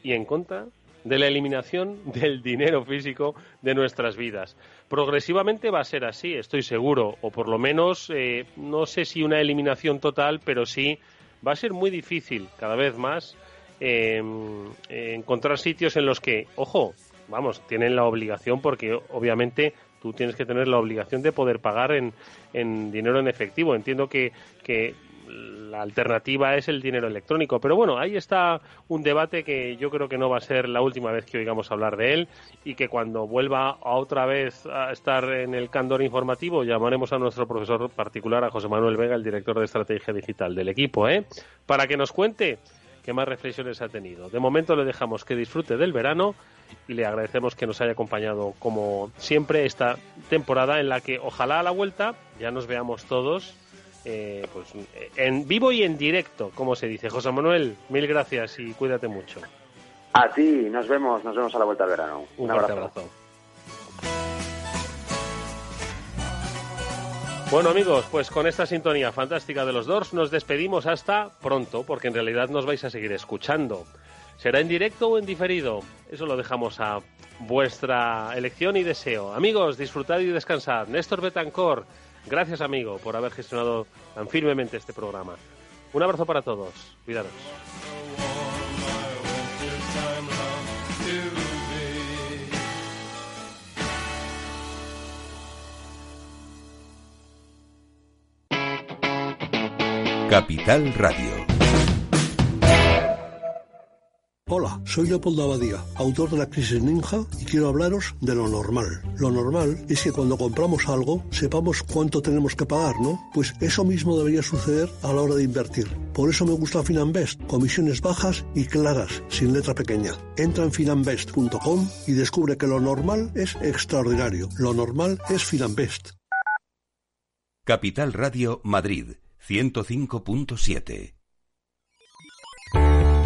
y en contra de la eliminación del dinero físico de nuestras vidas. Progresivamente va a ser así, estoy seguro, o por lo menos eh, no sé si una eliminación total, pero sí va a ser muy difícil cada vez más em, encontrar sitios en los que, ojo, vamos, tienen la obligación porque obviamente tú tienes que tener la obligación de poder pagar en, en dinero en efectivo. Entiendo que, que la alternativa es el dinero electrónico. Pero bueno, ahí está un debate que yo creo que no va a ser la última vez que oigamos hablar de él y que cuando vuelva a otra vez a estar en el candor informativo llamaremos a nuestro profesor particular, a José Manuel Vega, el director de estrategia digital del equipo, ¿eh? para que nos cuente qué más reflexiones ha tenido. De momento le dejamos que disfrute del verano y le agradecemos que nos haya acompañado como siempre esta temporada en la que ojalá a la vuelta ya nos veamos todos eh, pues, en vivo y en directo, como se dice. José Manuel, mil gracias y cuídate mucho. A ti, nos vemos, nos vemos a la vuelta del verano. Un, abrazo. Bueno amigos, pues con esta sintonía fantástica de los Doors nos despedimos hasta pronto, porque en realidad nos vais a seguir escuchando. ¿Será en directo o en diferido? Eso lo dejamos a vuestra elección y deseo. Amigos, disfrutad y descansad. Néstor Betancor, gracias amigo por haber gestionado tan firmemente este programa. Un abrazo para todos. Cuidaros. Capital Radio Hola, soy Leopoldo Abadía, autor de La Crisis Ninja y quiero hablaros de lo normal. Lo normal es que cuando compramos algo sepamos cuánto tenemos que pagar, ¿no? Pues eso mismo debería suceder a la hora de invertir. Por eso me gusta Finanbest, comisiones bajas y claras, sin letra pequeña. Entra en finanbest.com y descubre que lo normal es extraordinario. Lo normal es Finanbest. Capital Radio Madrid 105.7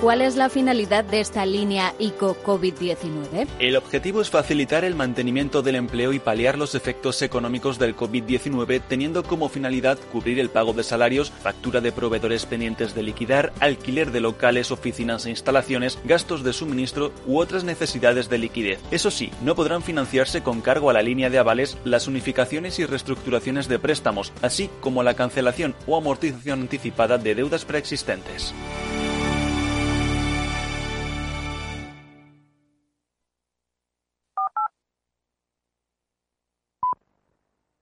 ¿Cuál es la finalidad de esta línea ICO COVID-19? El objetivo es facilitar el mantenimiento del empleo y paliar los efectos económicos del COVID-19, teniendo como finalidad cubrir el pago de salarios, factura de proveedores pendientes de liquidar, alquiler de locales, oficinas e instalaciones, gastos de suministro u otras necesidades de liquidez. Eso sí, no podrán financiarse con cargo a la línea de avales las unificaciones y reestructuraciones de préstamos, así como la cancelación o amortización anticipada de deudas preexistentes.